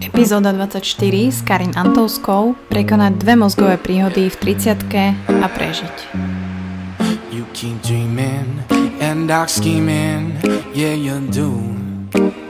Epizóda 24 s Karin Antovskou Prekonať dve mozgové príhody v 30 a prežiť. You keep dreaming and dark scheming, yeah you do.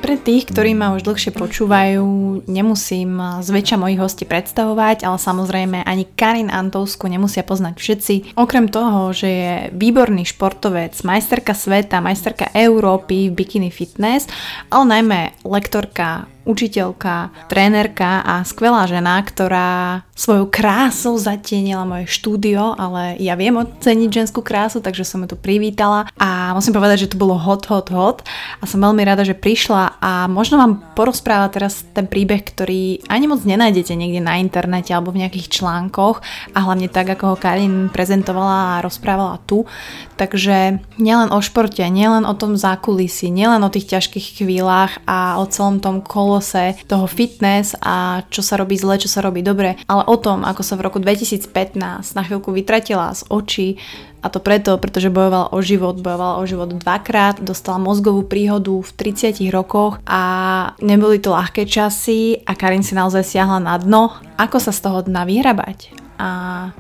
Pre tých, ktorí ma už dlhšie počúvajú, nemusím zväčša mojich hostí predstavovať, ale samozrejme ani Karin Antovsku nemusia poznať všetci. Okrem toho, že je výborný športovec, majsterka sveta, majsterka Európy v bikini fitness, ale najmä lektorka učiteľka, trénerka a skvelá žena, ktorá svojou krásou zatienila moje štúdio, ale ja viem oceniť ženskú krásu, takže som ju tu privítala a musím povedať, že to bolo hot, hot, hot a som veľmi rada, že prišla a možno vám porozpráva teraz ten príbeh, ktorý ani moc nenájdete niekde na internete alebo v nejakých článkoch a hlavne tak, ako ho Karin prezentovala a rozprávala tu. Takže nielen o športe, nielen o tom zákulisí, nielen o tých ťažkých chvíľach a o celom tom kolo kolose toho fitness a čo sa robí zle, čo sa robí dobre, ale o tom, ako sa v roku 2015 na chvíľku vytratila z očí a to preto, pretože bojovala o život, bojovala o život dvakrát, dostala mozgovú príhodu v 30 rokoch a neboli to ľahké časy a Karin si naozaj siahla na dno. Ako sa z toho dna vyhrabať? A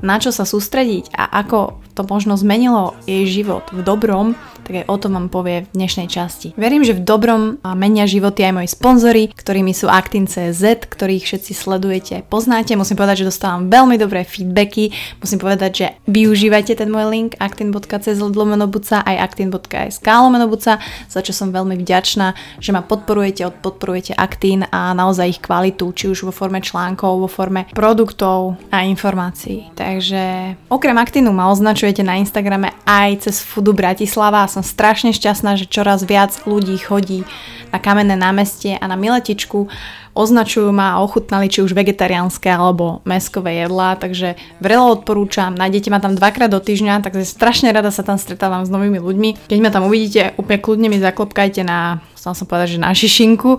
na čo sa sústrediť a ako to možno zmenilo jej život v dobrom, tak aj o tom vám povie v dnešnej časti. Verím, že v dobrom menia životy aj moji sponzory, ktorými sú Actin.cz, ktorých všetci sledujete, poznáte. Musím povedať, že dostávam veľmi dobré feedbacky. Musím povedať, že využívajte ten môj link actin.cz lomenobuca aj actin.sk lomenobuca, za čo som veľmi vďačná, že ma podporujete, podporujete Actin a naozaj ich kvalitu, či už vo forme článkov, vo forme produktov a informácií. Takže okrem Actinu ma označujete na Instagrame aj cez Fudu Bratislava som strašne šťastná, že čoraz viac ľudí chodí na kamenné námestie a na Miletičku označujú ma a ochutnali či už vegetariánske alebo meskové jedlá, takže vrelo odporúčam, nájdete ma tam dvakrát do týždňa, takže strašne rada sa tam stretávam s novými ľuďmi. Keď ma tam uvidíte, úplne kľudne mi zaklopkajte na chcela som povedať, že na šišinku,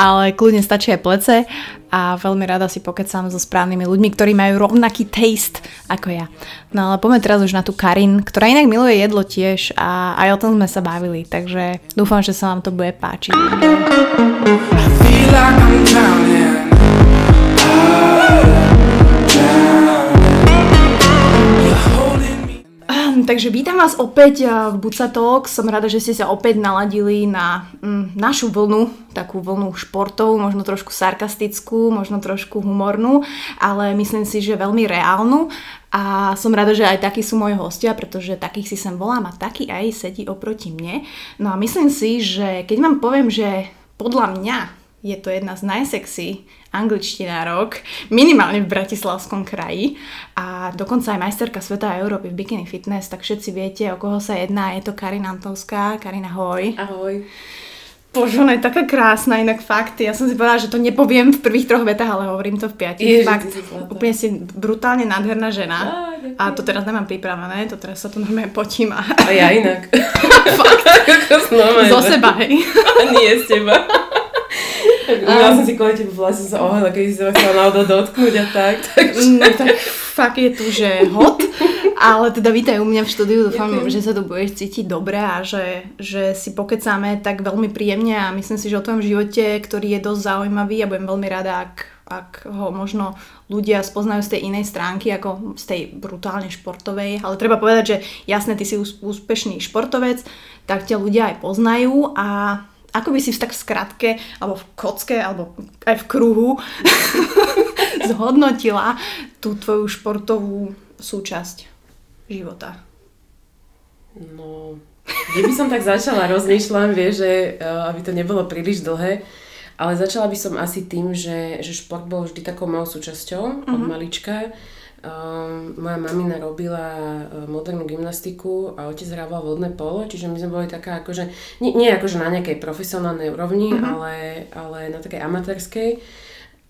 ale kľudne stačí aj plece a veľmi rada si pokecám so správnymi ľuďmi, ktorí majú rovnaký taste ako ja. No ale poďme teraz už na tú Karin, ktorá inak miluje jedlo tiež a aj o tom sme sa bavili, takže dúfam, že sa vám to bude páčiť. Takže vítam vás opäť v Buca Talk. Som rada, že ste sa opäť naladili na mm, našu vlnu, takú vlnu športov, možno trošku sarkastickú, možno trošku humornú, ale myslím si, že veľmi reálnu. A som rada, že aj takí sú moji hostia, pretože takých si sem volám a taký aj sedí oproti mne. No a myslím si, že keď vám poviem, že podľa mňa je to jedna z najsexy angličtinárok, minimálne v Bratislavskom kraji a dokonca aj majsterka sveta a Európy v Bikini Fitness, tak všetci viete, o koho sa jedná. Je to Karina Antovská. Karina, hoj. Ahoj. Bože, ona je taká krásna, inak fakt. Ja som si povedala, že to nepoviem v prvých troch vetách, ale hovorím to v piatich. Ježi, fakt, úplne si brutálne nádherná žena. Á, a to teraz nemám pripravené, to teraz sa tu normálne potím. A, a ja inak. fakt. Zo seba, hej. Nie z teba. Ja som si kvôli tebe vlastne sa ohľadala, keď si sa chcela náhodou dotknúť a tak. Takže... No tak fakt je tu, že hot. Ale teda vítaj u mňa v štúdiu, dúfam, Ďakujem. že sa tu budeš cítiť dobre a že, že si pokecáme tak veľmi príjemne a myslím si, že o tvojom živote, ktorý je dosť zaujímavý a budem veľmi rada, ak, ak ho možno ľudia spoznajú z tej inej stránky ako z tej brutálne športovej. Ale treba povedať, že jasne, ty si úspešný športovec, tak ťa ľudia aj poznajú a ako by si tak v skratke, alebo v kocke, alebo aj v kruhu zhodnotila tú tvoju športovú súčasť života? No, kde by som tak začala, rozmýšľam, vie, že uh, aby to nebolo príliš dlhé, ale začala by som asi tým, že, že šport bol vždy takou malou súčasťou uh-huh. od mhm. malička. Um, moja mamina robila uh, modernú gymnastiku a otec hrával vodné polo, čiže my sme boli taká akože, nie, nie akože na nejakej profesionálnej úrovni, uh-huh. ale, ale na takej amatérskej.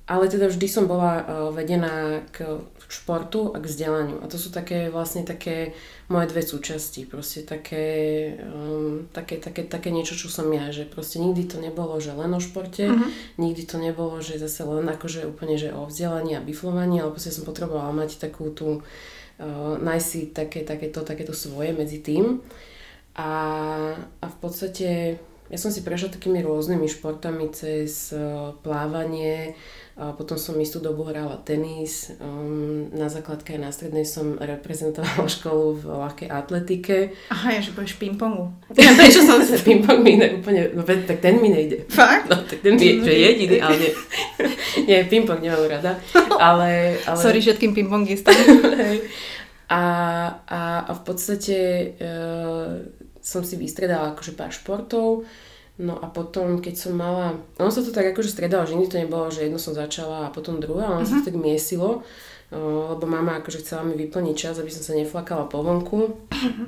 Ale teda vždy som bola uh, vedená k športu a k vzdelaniu. A to sú také vlastne také moje dve súčasti. Proste také, um, také, také, také niečo, čo som ja. Že proste nikdy to nebolo, že len o športe, uh-huh. nikdy to nebolo, že zase len akože úplne, že o vzdelaní a biflovaní, ale proste som potrebovala mať takú tú, uh, nájsť si také, takéto, takéto svoje medzi tým. A, a v podstate ja som si prešla takými rôznymi športami cez uh, plávanie, potom som istú dobu hrala tenis. Um, na základke aj na strednej som reprezentovala školu v ľahkej atletike. Aha, ja že budeš ping-pongu. Ja, prečo som sa ping-pong mi ne, úplne, no tak ten mi nejde. Fakt? No tak ten mi je, že jediný, ale nie. nie, ping-pong nemám rada. Ale, ale... Sorry všetkým ping-pongistom. a, a, a v podstate uh, som si vystredala akože pár športov. No a potom, keď som mala... Ono sa to tak akože stredalo, že nikdy to nebolo, že jedno som začala a potom druhé, ale ono uh-huh. sa to mhm. tak miesilo, lebo mama akože chcela mi vyplniť čas, aby som sa neflakala po vonku.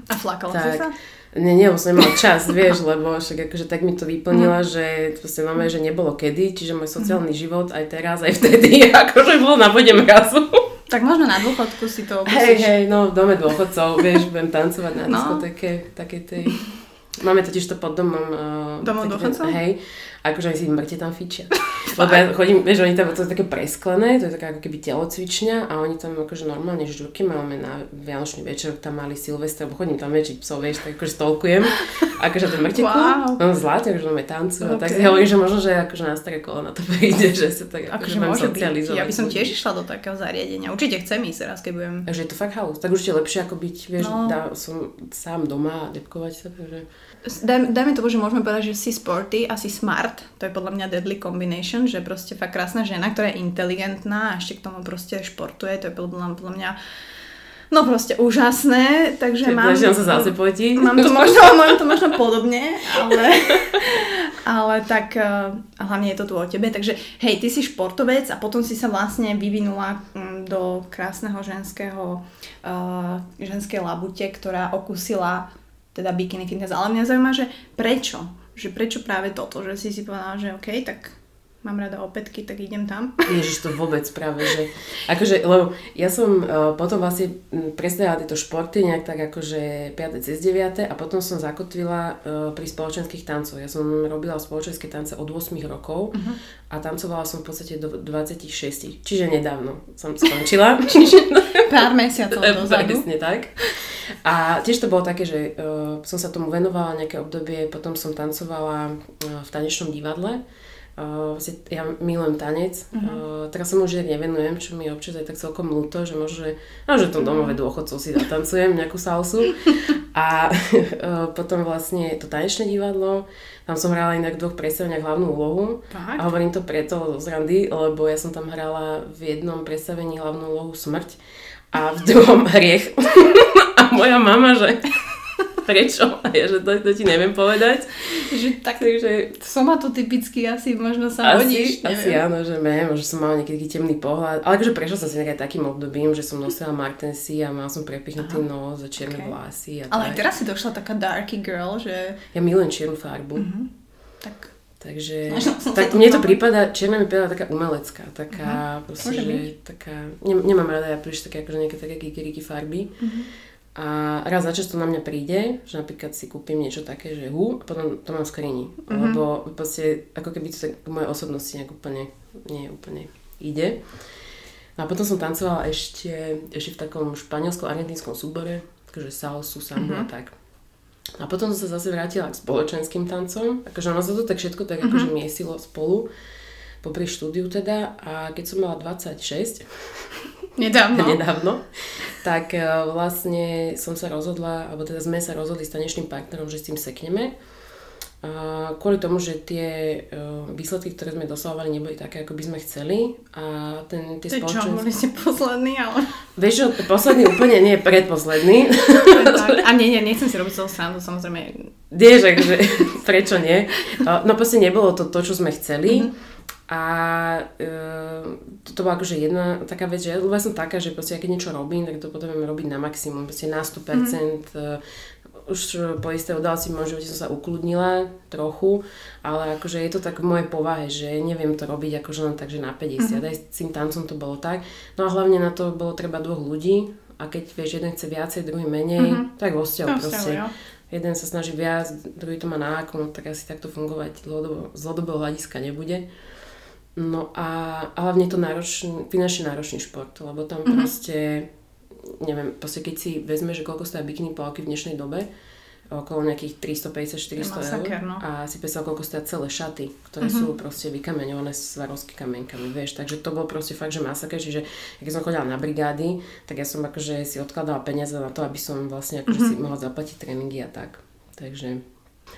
A flakala tak, si sa? Nie, nie, som nemala čas, vieš, lebo však akože tak mi to vyplnila, uh-huh. že proste máme, že nebolo kedy, čiže môj sociálny uh-huh. život aj teraz, aj vtedy, akože bol na vode mrazu. Tak možno na dôchodku si to Hej, hej, no v dome dôchodcov, vieš, budem tancovať na no. diskotéke, také tej Máme totiž to pod domom. Uh, domom dôchodcov? Hej. Akože aj si mŕte tam fičia. Lebo ja chodím, vieš, oni tam, to je také presklené, to je taká ako keby telocvičňa a oni tam akože normálne žurky máme na Vianočný večer, tam mali Silvestre, lebo chodím tam väčšiť psov, vieš, tak akože stolkujem. Akože to mŕteku, wow. no zláte, akože máme tancu okay. a tak si hovorím, že možno, že akože na staré na to príde, že sa tak akože, akože môže socializovať. Ja by som tiež išla do takého zariadenia. Určite chcem ísť raz, keď budem. Takže je to fakt house. Tak určite lepšie ako byť, vieš, no. dá, som sám doma a depkovať sa, takže daj, dajme to, že môžeme povedať, že si sporty a si smart. To je podľa mňa deadly combination, že proste fakt krásna žena, ktorá je inteligentná a ešte k tomu proste športuje. To je podľa, podľa mňa No proste úžasné, takže Čiže mám... sa zase potí. Mám to možno, mám to možno podobne, ale, ale tak uh, hlavne je to tu o tebe. Takže hej, ty si športovec a potom si sa vlastne vyvinula um, do krásneho ženského, uh, ženskej labute, ktorá okusila teda bikini fitness. Ale mňa zaujíma, že prečo? Že prečo práve toto? Že si si povedala, že OK, tak mám rada opätky, tak idem tam. Ježiš, to vôbec práve, že akože, lebo ja som uh, potom vlastne predstavila tieto športy nejak tak akože 5. cez 9. a potom som zakotvila uh, pri spoločenských tancoch. Ja som robila spoločenské tance od 8 rokov uh-huh. a tancovala som v podstate do 26, čiže nedávno som skončila. čiže pár mesiacov dozadu. Presne tak. A tiež to bolo také, že uh, som sa tomu venovala nejaké obdobie, potom som tancovala uh, v tanečnom divadle Uh, ja milujem tanec. Uh-huh. Uh, teraz sa mu už nevenujem, čo mi občas je tak celkom ľúto, že možno, že, no, že tom domove dôchodcov si zatancujem nejakú salsu. A uh, potom vlastne to tanečné divadlo, tam som hrala inak v dvoch predstaveniach hlavnú úlohu. Tak. A hovorím to preto z randy, lebo ja som tam hrala v jednom predstavení hlavnú úlohu smrť a v druhom hriech. a moja mama, že prečo? A ja, že to, to ti neviem povedať. Že tak, že som ma to typicky asi možno sa asi, hodíš. Asi áno, že neviem, že som mala niekedy temný pohľad. Ale akože prešla som si nejakým takým obdobím, že som nosila martensy a mala som prepichnutý Aha. nos a čierne okay. vlasy. A Ale tak. teraz si došla taká darky girl, že... Ja milujem čiernu farbu. Uh-huh. Tak Takže tak mne to prípada, čierna mi prípada taká umelecká, taká uh-huh. proste, že taká, ne, nemám rada ja príliš také akože nejaké také kikiriky farby. Uh-huh. A raz za často na mňa príde, že napríklad si kúpim niečo také, že hu, a potom to mám v skrini. Mm-hmm. Lebo proste, ako keby to tak k mojej osobnosti nejak úplne, nie úplne ide. A potom som tancovala ešte, ešte v takom španielsko-argentínskom súbore, takže salsu, sambu mm-hmm. a tak. A potom som sa zase vrátila k spoločenským tancom, akože ono sa to tak všetko tak mm-hmm. akože miesilo spolu, popri štúdiu teda. A keď som mala 26, Nedávno. Nedávno. Tak e, vlastne som sa rozhodla, alebo teda sme sa rozhodli s tanečným partnerom, že s tým sekneme. A kvôli tomu, že tie uh, výsledky, ktoré sme dosahovali, neboli také, ako by sme chceli. A ten, tie to spoločenské... čo, boli ste poslední, ale... Vieš čo, posledný úplne nie, predposledný. A nie, nie, nechcem si robiť celú srandu, samozrejme. Nie, že, že prečo nie. No proste nebolo to to, čo sme chceli. Mm-hmm. A e, to, to bola akože jedna taká vec, že ja som taká, že proste keď niečo robím, tak to potrebujem robiť na maximum, proste na 100%. Mm. E, už po isté udalosti v mojom živote som sa ukludnila trochu, ale akože je to tak v mojej povahe, že neviem to robiť akože len tak, že na 50. Mm. Aj s tým tancom to bolo tak. No a hlavne na to bolo treba dvoch ľudí a keď vieš, jeden chce viacej, druhý menej, mm-hmm. tak vo vzťahu proste. Jo. Jeden sa snaží viac, druhý to má náklon, tak asi takto fungovať z dlhodobého hľadiska nebude. No a, a hlavne to náročný, finančne náročný šport, lebo tam mm-hmm. proste, neviem, proste keď si vezme, že koľko stojí bikini plavky v dnešnej dobe, okolo nejakých 350-400 eur. No. A si predstav, koľko stojí celé šaty, ktoré uh-huh. sú proste vykameňované s svarovskými kamienkami, vieš. Takže to bol proste fakt, že masaker. Čiže keď som chodila na brigády, tak ja som akože si odkladala peniaze na to, aby som vlastne akože uh-huh. si mohla zaplatiť tréningy a tak. Takže...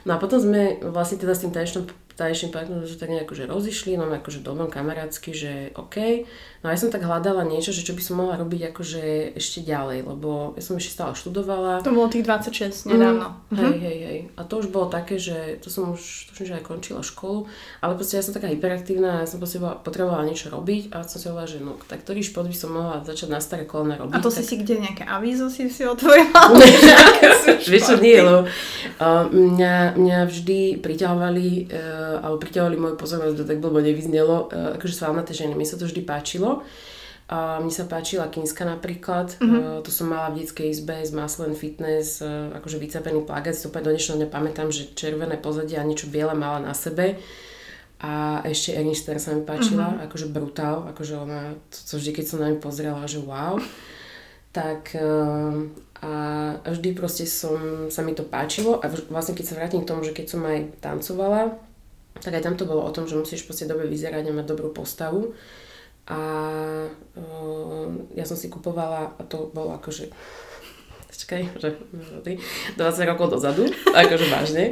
No a potom sme vlastne teda s tým tanečným tanečným partnerom, že tak nejako že rozišli, no akože dobrom kamarátsky, že OK. No a ja som tak hľadala niečo, že čo by som mohla robiť akože ešte ďalej, lebo ja som ešte stále študovala. To bolo tých 26 nedávno. Mm, hej, hej, hej. A to už bolo také, že to som už, tuším, že aj končila školu, ale proste ja som taká hyperaktívna ja som potrebovala niečo robiť a som si hovorila, že no, tak ktorý šport by som mohla začať na staré kolena robiť. A to tak... si si kde nejaké avízo si si otvorila? Vieš čo, nie, lebo uh, mňa, mňa vždy priťahovali, uh, alebo priťahovali moju pozornosť, to tak blbo nevyznelo, uh, akože svalnaté ženy, mi sa to vždy páčilo. A mne sa páčila Kínska napríklad, mm-hmm. to som mala v detskej izbe z Maslen Fitness, akože vycapený plagát, si to do dnešného dňa pamätám, že červené pozadie a niečo biele mala na sebe. A ešte Enister sa mi páčila, mm-hmm. akože brutál, akože ona, to, to vždy keď som na ňu pozrela, že wow. Tak e, a vždy proste som, sa mi to páčilo a vlastne keď sa vrátim k tomu, že keď som aj tancovala, tak aj tam to bolo o tom, že musíš proste dobre vyzerať a mať dobrú postavu a uh, ja som si kupovala, a to bolo akože, čakaj, že 20 rokov dozadu, akože vážne,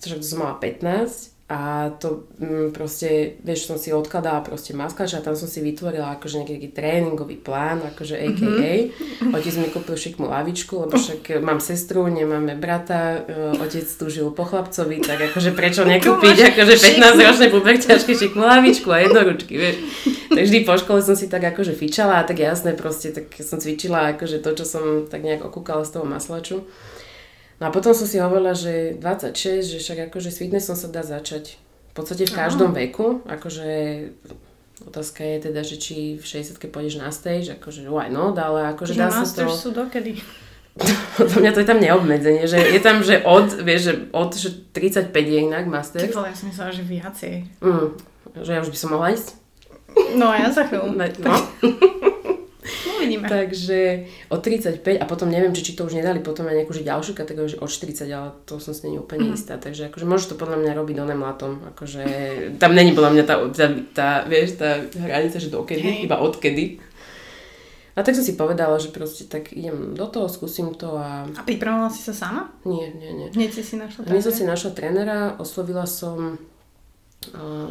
to som mala 15 a to mm, proste, vieš, som si odkladala proste maskač a tam som si vytvorila akože nejaký tréningový plán, akože AKA. Mm-hmm. Otec mi kúpil šikmú lavičku, lebo však mám sestru, nemáme brata, e, otec tu žil po chlapcovi, tak akože prečo nekúpiť akože 15-ročné puberťačky šikmú lavičku a jednoručky, vieš. Tak vždy po škole som si tak akože fičala a tak jasné proste, tak som cvičila akože to, čo som tak nejak okúkala z toho maslaču. No a potom som si hovorila, že 26, že však akože s fitnessom sa dá začať v podstate v každom Aha. veku, akože otázka je teda, že či v 60 pôjdeš na stage, akože why not, ale akože dá sa to... sú dokedy? Podľa mňa to je tam neobmedzenie, že je tam, že od, vieš, že od že 35 je inak master. Ty vole, ja som myslela, že viacej. Mm, že ja už by som mohla ísť? No ja za chvíľu. No. Uvidíme. Takže od 35 a potom neviem, či, či to už nedali potom aj nejakú že ďalšiu kategóriu, že od 40, ale to som si není úplne mm. istá. Takže akože môže to podľa mňa robiť do mlatom. Akože tam není podľa mňa tá, tá, tá, vieš, tá hranica, že dokedy, hey. iba odkedy. A tak som si povedala, že proste tak idem do toho, skúsim to a... A pripravovala si sa sama? Nie, nie, nie. Hneď si si našla trénera? Hneď som si našla trénera, oslovila som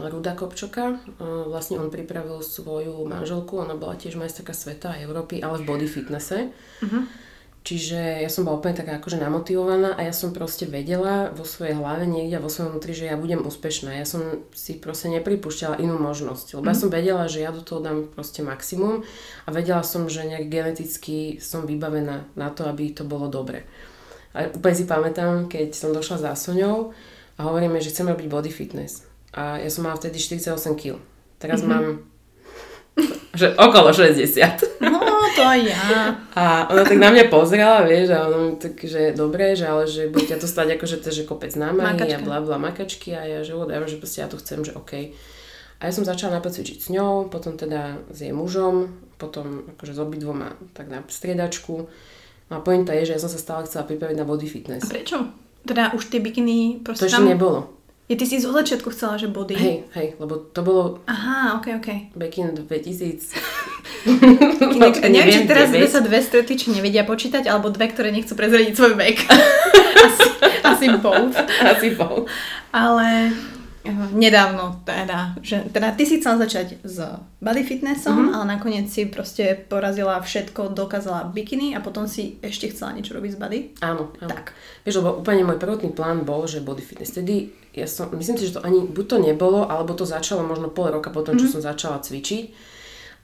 Ruda Kopčoka. Vlastne on pripravil svoju manželku, ona bola tiež majsterka sveta a Európy, ale v body fitnesse. Uh-huh. Čiže ja som bola úplne taká akože namotivovaná a ja som proste vedela vo svojej hlave niekde vo svojom vnútri, že ja budem úspešná. Ja som si proste nepripúšťala inú možnosť, lebo mm. ja mhm. som vedela, že ja do toho dám proste maximum a vedela som, že nejak geneticky som vybavená na to, aby to bolo dobre. A úplne si pamätám, keď som došla za Soňou a hovoríme, že chcem robiť body fitness a ja som mala vtedy 48 kg. Teraz mm-hmm. mám že okolo 60. No, to ja. A ona tak na mňa pozrela, vieš, a ona tak, že dobre, že ale že bude ťa to stať ako, že to je kopec námahy a bla bla makačky a ja, že whatever, že proste ja to chcem, že OK. A ja som začala napríklad cvičiť s ňou, potom teda s jej mužom, potom akože s obidvoma tak na striedačku. No a pointa je, že ja som sa stále chcela pripraviť na body fitness. A prečo? Teda už tie bikiny proste To ešte tam... nebolo. Je, ty si z začiatku chcela, že body? Hej, hej, lebo to bolo... Aha, ok, ok. Back in 2000. Inak, no, neviem, či teraz sa dve strety, či nevedia počítať, alebo dve, ktoré nechcú prezrediť svoj vek. asi, asi both. Asi both. Ale nedávno teda, že teda ty si chcela začať s body fitnessom, mm-hmm. ale nakoniec si proste porazila všetko, dokázala bikiny a potom si ešte chcela niečo robiť s body? Áno, áno. Tak. Vieš, lebo úplne môj prvotný plán bol, že body fitness. Tedy ja som, myslím si, že to ani buď to nebolo, alebo to začalo možno pol roka potom, čo mm-hmm. som začala cvičiť.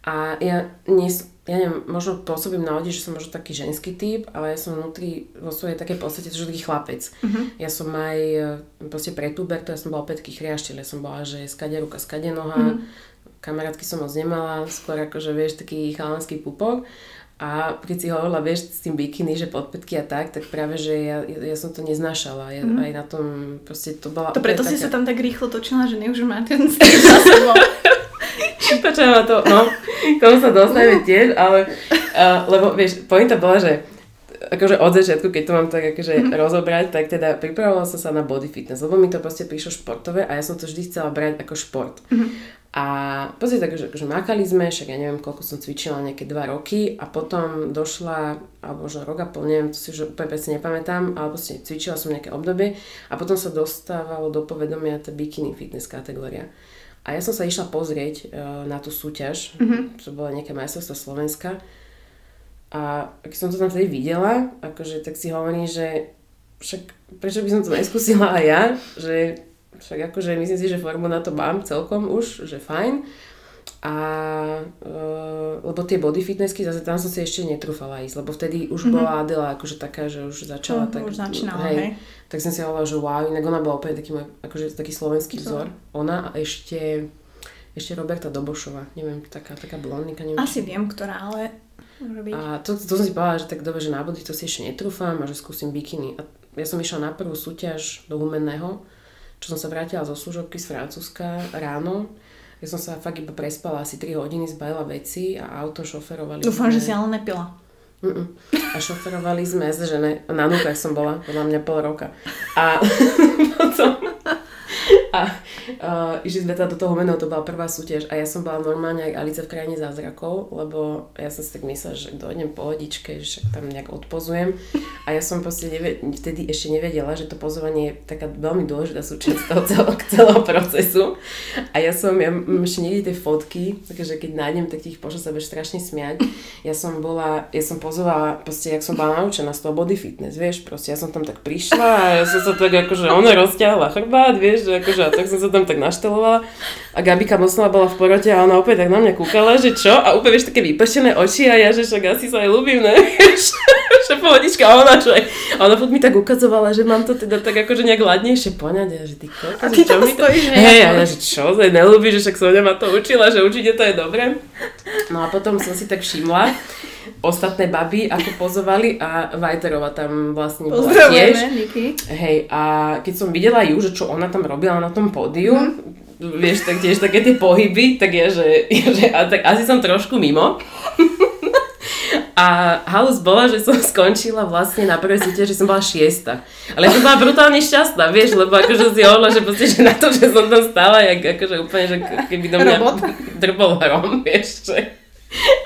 A ja, nie, ja neviem, možno pôsobím na ľudí, že som možno taký ženský typ, ale ja som vnútri vo svojej takej podstate, že taký chlapec. Uh-huh. Ja som aj e, proste pre tuber, to ja som bola opäť taký chriašteľ, ja som bola, že skade ruka, skade noha, uh-huh. kamarátky som moc nemala, skôr že vieš, taký chalanský pupok. A keď si hovorila, vieš, s tým bikiny, že podpätky a tak, tak práve, že ja, ja som to neznášala. Ja, mm. Aj na tom, proste to bola... To preto si taká... sa tam tak rýchlo točila, že už má ten za sebou. To, no, k tomu sa dostaneme tiež, ale, uh, lebo vieš, pointa bola, že akože od začiatku, keď to mám tak akože mm-hmm. rozobrať, tak teda pripravovala som sa na body fitness, lebo mi to proste prišlo športové a ja som to vždy chcela brať ako šport. Mm-hmm. A proste tak, že, že makali sme, však ja neviem, koľko som cvičila, nejaké dva roky a potom došla, alebo možno rok a pol, neviem, to si už úplne presne nepamätám, ale proste cvičila som nejaké obdobie a potom sa dostávalo do povedomia tá bikini fitness kategória. A ja som sa išla pozrieť uh, na tú súťaž, mm-hmm. to bola nejaká majstrovstvá Slovenska a keď som to tam vtedy videla, akože tak si hovorím, že však prečo by som to neskúsila aj ja, že však akože myslím si, že formu na to mám celkom už, že fajn. A uh, lebo tie body fitnessky, zase tam som si ešte netrúfala ísť, lebo vtedy už mm-hmm. bola Adela akože taká, že už začala mm, tak... Už začínala, hej, hej. Tak som si hovorila, že wow, inak ona bola úplne taký, môj, akože taký slovenský vzor. Ona a ešte, ešte Roberta Dobošová, neviem, taká, taká blondinka, neviem. Asi viem, ktorá, ale robiť. A to, to som si povedala, že tak dobre, že na body to si ešte netrúfam a že skúsim bikiny. A ja som išla na prvú súťaž do Humenného čo som sa vrátila zo služobky z Francúzska ráno. Ja som sa fakt iba prespala asi 3 hodiny, zbajila veci a auto šoferovali. Dúfam, sme... že si ale nepila. Mm-mm. A šoferovali sme, že ne, na núkach som bola, podľa mňa pol roka. A potom a uh, išli sme teda do toho meno, to bola prvá súťaž a ja som bola normálne aj Alice v krajine zázrakov, lebo ja som si tak myslela, že dojdem pohodičke, že tam nejak odpozujem a ja som proste nevie, vtedy ešte nevedela, že to pozovanie je taká veľmi dôležitá súčasť toho celého, celého procesu a ja som, ja mám ešte niekde tie fotky, takže keď nájdem, tak ich pošlo sa strašne smiať. Ja som bola, ja som pozovala, proste, jak som bola naučená z toho body fitness, vieš, proste ja som tam tak prišla a ja som sa tak akože ona rozťahla chrbát, vieš, že akože a tak som sa tam tak naštelovala a Gabika Mosnová bola v porote a ona opäť tak na mňa kúkala, že čo a úplne vieš také vypršené oči a ja, že však asi sa aj ľúbim, ne? že pohodička a ona čo a ona mi tak ukazovala, že mám to teda tak akože nejak ladnejšie poňať a že ty koľko, že čo mi to... Hej, a ja, že čo, že nelúbi, že však Sonia ma to učila, že určite to je dobré. No a potom som si tak všimla, ostatné baby, ako pozovali a Vajterova tam vlastne bola tiež. Niki. Hej, a keď som videla ju, že čo ona tam robila na tom pódiu, mm. vieš, tak tiež také tie pohyby, tak ja, že, že a, tak asi som trošku mimo. A halus bola, že som skončila vlastne na prvej súťaži, že som bola šiesta. Ale ja som bola brutálne šťastná, vieš, lebo akože si hovorila, že proste, že na to, že som tam stála, jak akože úplne, že keby do mňa drbol hrom, vieš, že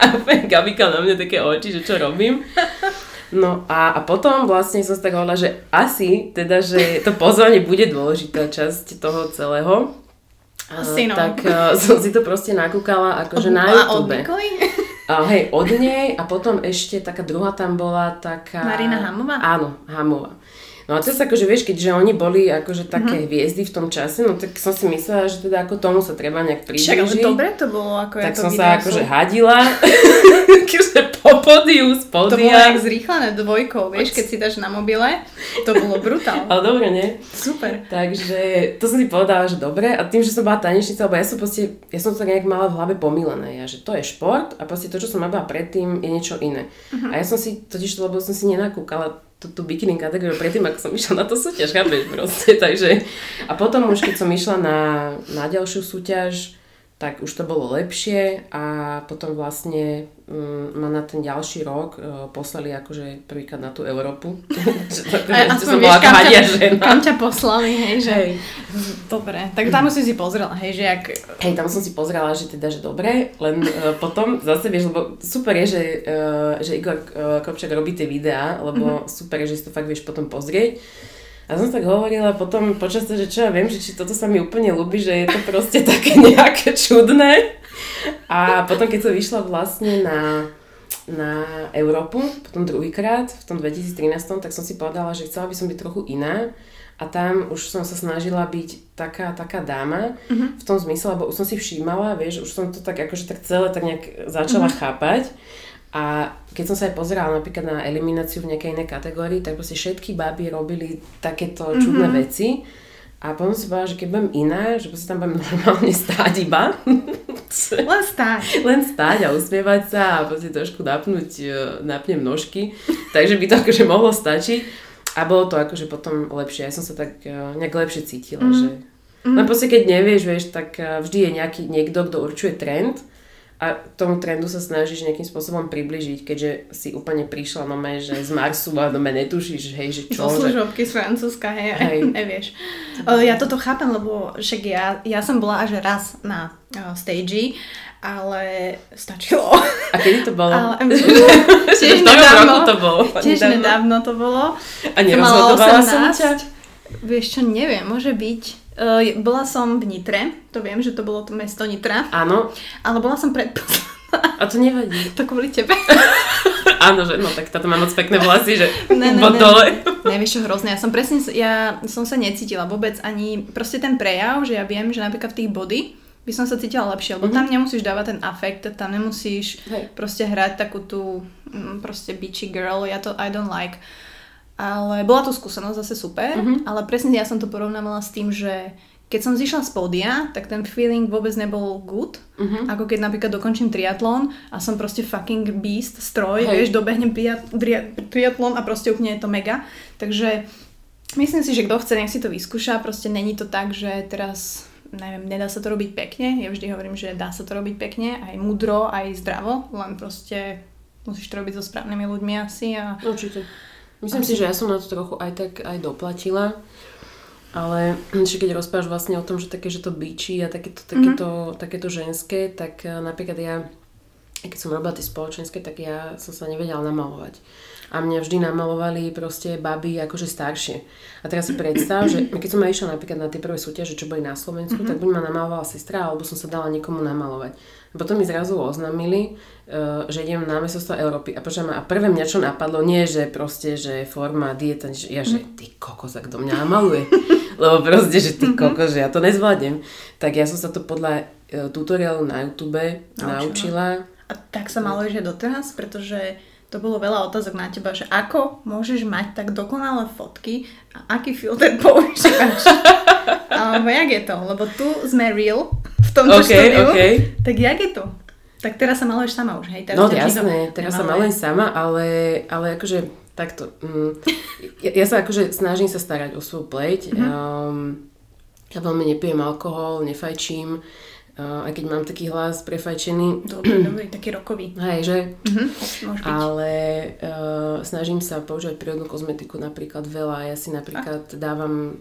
a Gabika na mňa také oči, že čo robím. No a, a potom vlastne som si tak hovorila, že asi teda, že to pozvanie bude dôležitá časť toho celého. Asi no. Tak uh, som si to proste nakúkala akože na YouTube. A a hej, od nej a potom ešte taká druhá tam bola taká... Marina Hamová? Áno, Hamová. No a teraz akože vieš, keďže oni boli akože také mm-hmm. hviezdy v tom čase, no tak som si myslela, že teda ako tomu sa treba nejak priblížiť. Však ale dobre to bolo, ako tak ja to som sa akože hadila, keďže po podiu z podia. To bolo jak zrýchlené dvojkou, vieš, keď si dáš na mobile, to bolo brutál. ale dobre, nie? Super. Takže to som si povedala, že dobre a tým, že som bola tanečnica, lebo ja som proste, ja som to nejak mala v hlave pomílené, ja, že to je šport a proste to, čo som mala predtým, je niečo iné. Uh-huh. A ja som si, totiž to, lebo som si nenakúkala tú, tú bikini kategóriu predtým, ako som išla na to súťaž, chápeš proste, takže a potom už keď som išla na, na ďalšiu súťaž, tak už to bolo lepšie a potom vlastne um, ma na ten ďalší rok uh, poslali akože prvýkrát na tú Európu. a aspoň som bola kam, ťa, žena. kam ťa poslali, hej, že... Hej. Dobre, tak tam si si pozrela, hej, že ak... Hej, tam som si pozrela, že teda, že dobre, len uh, potom zase vieš, lebo super je, že, uh, že Igor uh, Kopčak robí tie videá, lebo mm-hmm. super je, že si to fakt vieš potom pozrieť. A som tak hovorila potom počas toho, že čo ja viem, že či toto sa mi úplne ľúbi, že je to proste také nejaké čudné. A potom, keď som vyšla vlastne na, na Európu, potom druhýkrát, v tom 2013, tak som si povedala, že chcela by som byť trochu iná. A tam už som sa snažila byť taká, taká dáma, uh-huh. v tom zmysle, lebo už som si všímala, vieš, už som to tak akože tak celé tak nejak začala uh-huh. chápať. A keď som sa aj pozerala napríklad na elimináciu v nejakej inej kategórii, tak proste všetky baby robili takéto čudné mm-hmm. veci. A potom si povedala, že keď budem iná, že proste tam budem normálne stáť iba. Len stáť. Len stáť a usmievať sa a proste trošku napnúť, e, napnem nožky. Takže by to akože mohlo stačiť. A bolo to akože potom lepšie. Ja som sa tak uh, nejak lepšie cítila, mm. že... Mm. Len proste keď nevieš, vieš, tak uh, vždy je nejaký niekto, kto určuje trend a tomu trendu sa snažíš nejakým spôsobom približiť, keďže si úplne prišla no me, že z Marsu a no netušíš, hej, že čo. Zo služobky z Francúzska, hej, hej. nevieš. Ja toto chápem, lebo však ja, ja som bola až raz na uh, stage ale stačilo. A kedy to bolo? Ale, tiež nedávno, to bolo. Tiež nedávno to bolo. A nerozhodovala som ťa? Vieš čo, neviem, môže byť. Uh, bola som v Nitre, to viem, že to bolo to mesto Nitra. Áno. Ale bola som predposledná. A to nevadí. To kvôli tebe. Áno, že no tak táto má moc pekné vlasy, že ne, ne, ne, dole. Ne, vieš čo, hrozné. Ja som presne, ja som sa necítila vôbec ani, proste ten prejav, že ja viem, že napríklad v tých body by som sa cítila lepšie, lebo mm-hmm. tam nemusíš dávať ten afekt, tam nemusíš Hej. proste hrať takú tú mm, proste beachy girl, ja to I don't like. Ale bola to skúsenosť zase super, mm-hmm. ale presne ja som to porovnávala s tým, že keď som zišla z pódia, tak ten feeling vôbec nebol good. Mm-hmm. Ako keď napríklad dokončím triatlon a som proste fucking beast, stroj, Hej. vieš, dobehnem triatlon a proste úplne je to mega. Takže myslím si, že kto chce, nech si to vyskúša. Proste není to tak, že teraz neviem, nedá sa to robiť pekne. Ja vždy hovorím, že dá sa to robiť pekne, aj mudro, aj zdravo, len proste musíš to robiť so správnymi ľuďmi asi. A... Určite. Myslím si, že ja som na to trochu aj tak aj doplatila. Ale že keď rozprávaš vlastne o tom, že také, že to bíči a takéto, takéto, mm-hmm. takéto ženské, tak eh, napríklad ja, keď som robila tie spoločenské, tak ja som sa nevedela namalovať. A mňa vždy namalovali proste baby akože staršie. A teraz si predstav, že keď som aj išla napríklad na tie prvé súťaže, čo boli na Slovensku, mm-hmm. tak buď ma namalovala sestra, alebo som sa dala niekomu namalovať. Potom mi zrazu oznámili, uh, že idem na mesostvo Európy a počujem, a prvé mňa čo napadlo, nie že proste, že forma, dieta, že ja že ty kokos, kto mňa namaluje. Lebo proste, že ty mhm. kokos, že ja to nezvládnem. Tak ja som sa to podľa uh, tutoriálu na YouTube naučila. naučila. A tak sa maluješ aj doteraz, pretože to bolo veľa otázok na teba, že ako môžeš mať tak dokonalé fotky a aký filter používaš. Alebo jak je to? Lebo tu sme real tomto okay, štúdiu. Okay. Tak jak je to? Tak teraz sa maluješ sama už, hej? Teraz no jasné, teraz sa malujem sama, ale, ale akože takto. Mm, ja, ja sa akože snažím sa starať o svoju pleť. Mm-hmm. Um, ja veľmi nepijem alkohol, nefajčím. Aj keď mám taký hlas prefajčený. Dobrý, dobrý, taký rokový. Hej, že? Uh-huh, Ale uh, snažím sa používať prírodnú kozmetiku napríklad veľa. Ja si napríklad A? dávam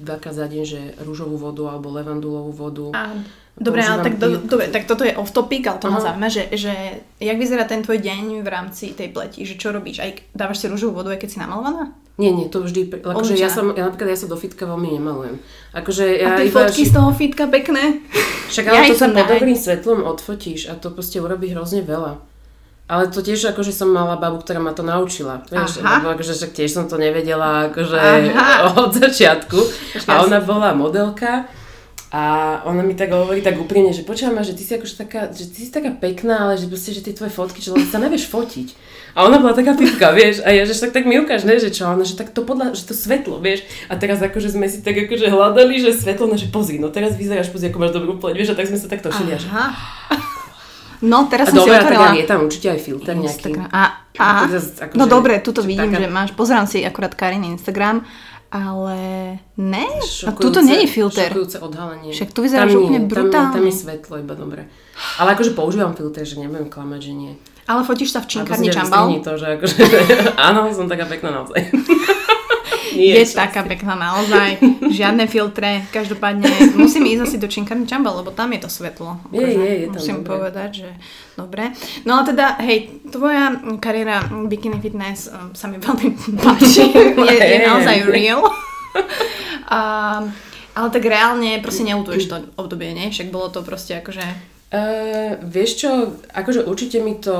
dvakrát za deň, že rúžovú vodu alebo levandulovú vodu. A Dobre, ale tak, do, dobre, tak toto je off topic, ale to ma zaujíma, že, že jak vyzerá ten tvoj deň v rámci tej pleti, že čo robíš? Aj dávaš si rúžovú vodu, aj keď si namalovaná? Nie, nie, to vždy, akože ja som, ja napríklad ja sa do fitka veľmi nemalujem. Akože ja a tie fotky ši... z toho fitka pekné? Však ale ja to sa pod dobrým svetlom odfotíš a to proste urobí hrozne veľa. Ale to tiež akože som mala babu, ktorá ma to naučila. Vieš, Aha. lebo akože však tiež som to nevedela akože od začiatku. A ona bola modelka a ona mi tak hovorí tak úprimne, že počúvam že ty si akože taká, že ty si taká pekná, ale že proste, že tie tvoje fotky, že sa nevieš fotiť. A ona bola taká typka, vieš, a ja, že tak, tak mi ukáž, ne, že čo, ona, že tak to podľa, že to svetlo, vieš. A teraz akože sme si tak akože hľadali, že svetlo, no že pozri, no teraz vyzeráš, pozri, ako máš dobrú pleť, vieš, a tak sme sa takto šili. Aha. No, teraz a som dobre, si otvorila. je tam určite aj filter nejaký. A, a, a, no dobre, tuto vidím, taká... že máš, pozerám si akurát Karin Instagram ale ne, a tuto není filter. Šokujúce odhalenie. Však tu vyzeráš úplne brutálne. Tam, tam je svetlo iba dobre. Ale akože používam filter, že nebudem klamať, že nie. Ale fotíš sa v činkárni čambal? to, že akože, áno, som taká pekná naozaj. Nie, je taká pekná naozaj. Žiadne filtre. Každopádne musím ísť asi do Činkárny Čambal, lebo tam je to svetlo. Je, je, je tam Musím dobre. povedať, že dobre. No ale teda, hej, tvoja kariéra Bikini Fitness um, sa mi veľmi páči. je, je naozaj real. um, ale tak reálne proste neutuješ to obdobie, nie? Však bolo to proste akože Uh, vieš čo, akože určite mi to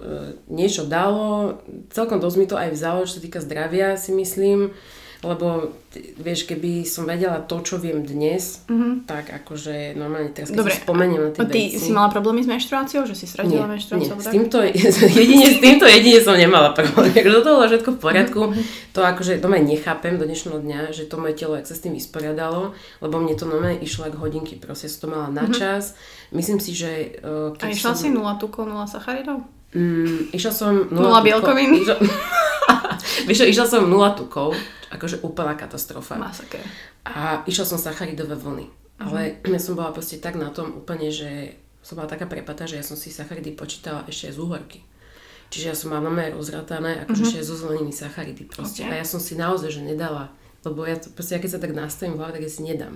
uh, niečo dalo, celkom dosť mi to aj vzalo, čo sa týka zdravia si myslím lebo vieš, keby som vedela to, čo viem dnes, mm-hmm. tak akože normálne teraz, keď Dobre. si spomeniem na tie ty veci. si mala problémy s menštruáciou, že si stratila nie, menštruáciu? Nie, s týmto, jedine, s týmto jedine som nemala problém. Toho bolo všetko v poriadku. Mm-hmm. To akože doma nechápem do dnešného dňa, že to moje telo, jak sa s tým vysporiadalo, lebo mne to normálne išlo ako hodinky, proste som to mala na mm-hmm. čas. Myslím si, že... Uh, A išla som... si 0 tukov, 0 sacharidov? Mm, išla som 0, 0 bielkovín? Vieš išla som 0 tukov, akože úplná katastrofa. Masaker. A išla som sacharidové vlny. Ale uh-huh. ja som bola proste tak na tom úplne, že som bola taká prepata, že ja som si sacharidy počítala ešte aj z úhorky. Čiže ja som mala mama rozratané, akože mm-hmm. zo zeleniny sacharidy proste. Okay. A ja som si naozaj, že nedala, lebo ja to, proste, ja keď sa tak nastavím v hlave, tak ja si nedám.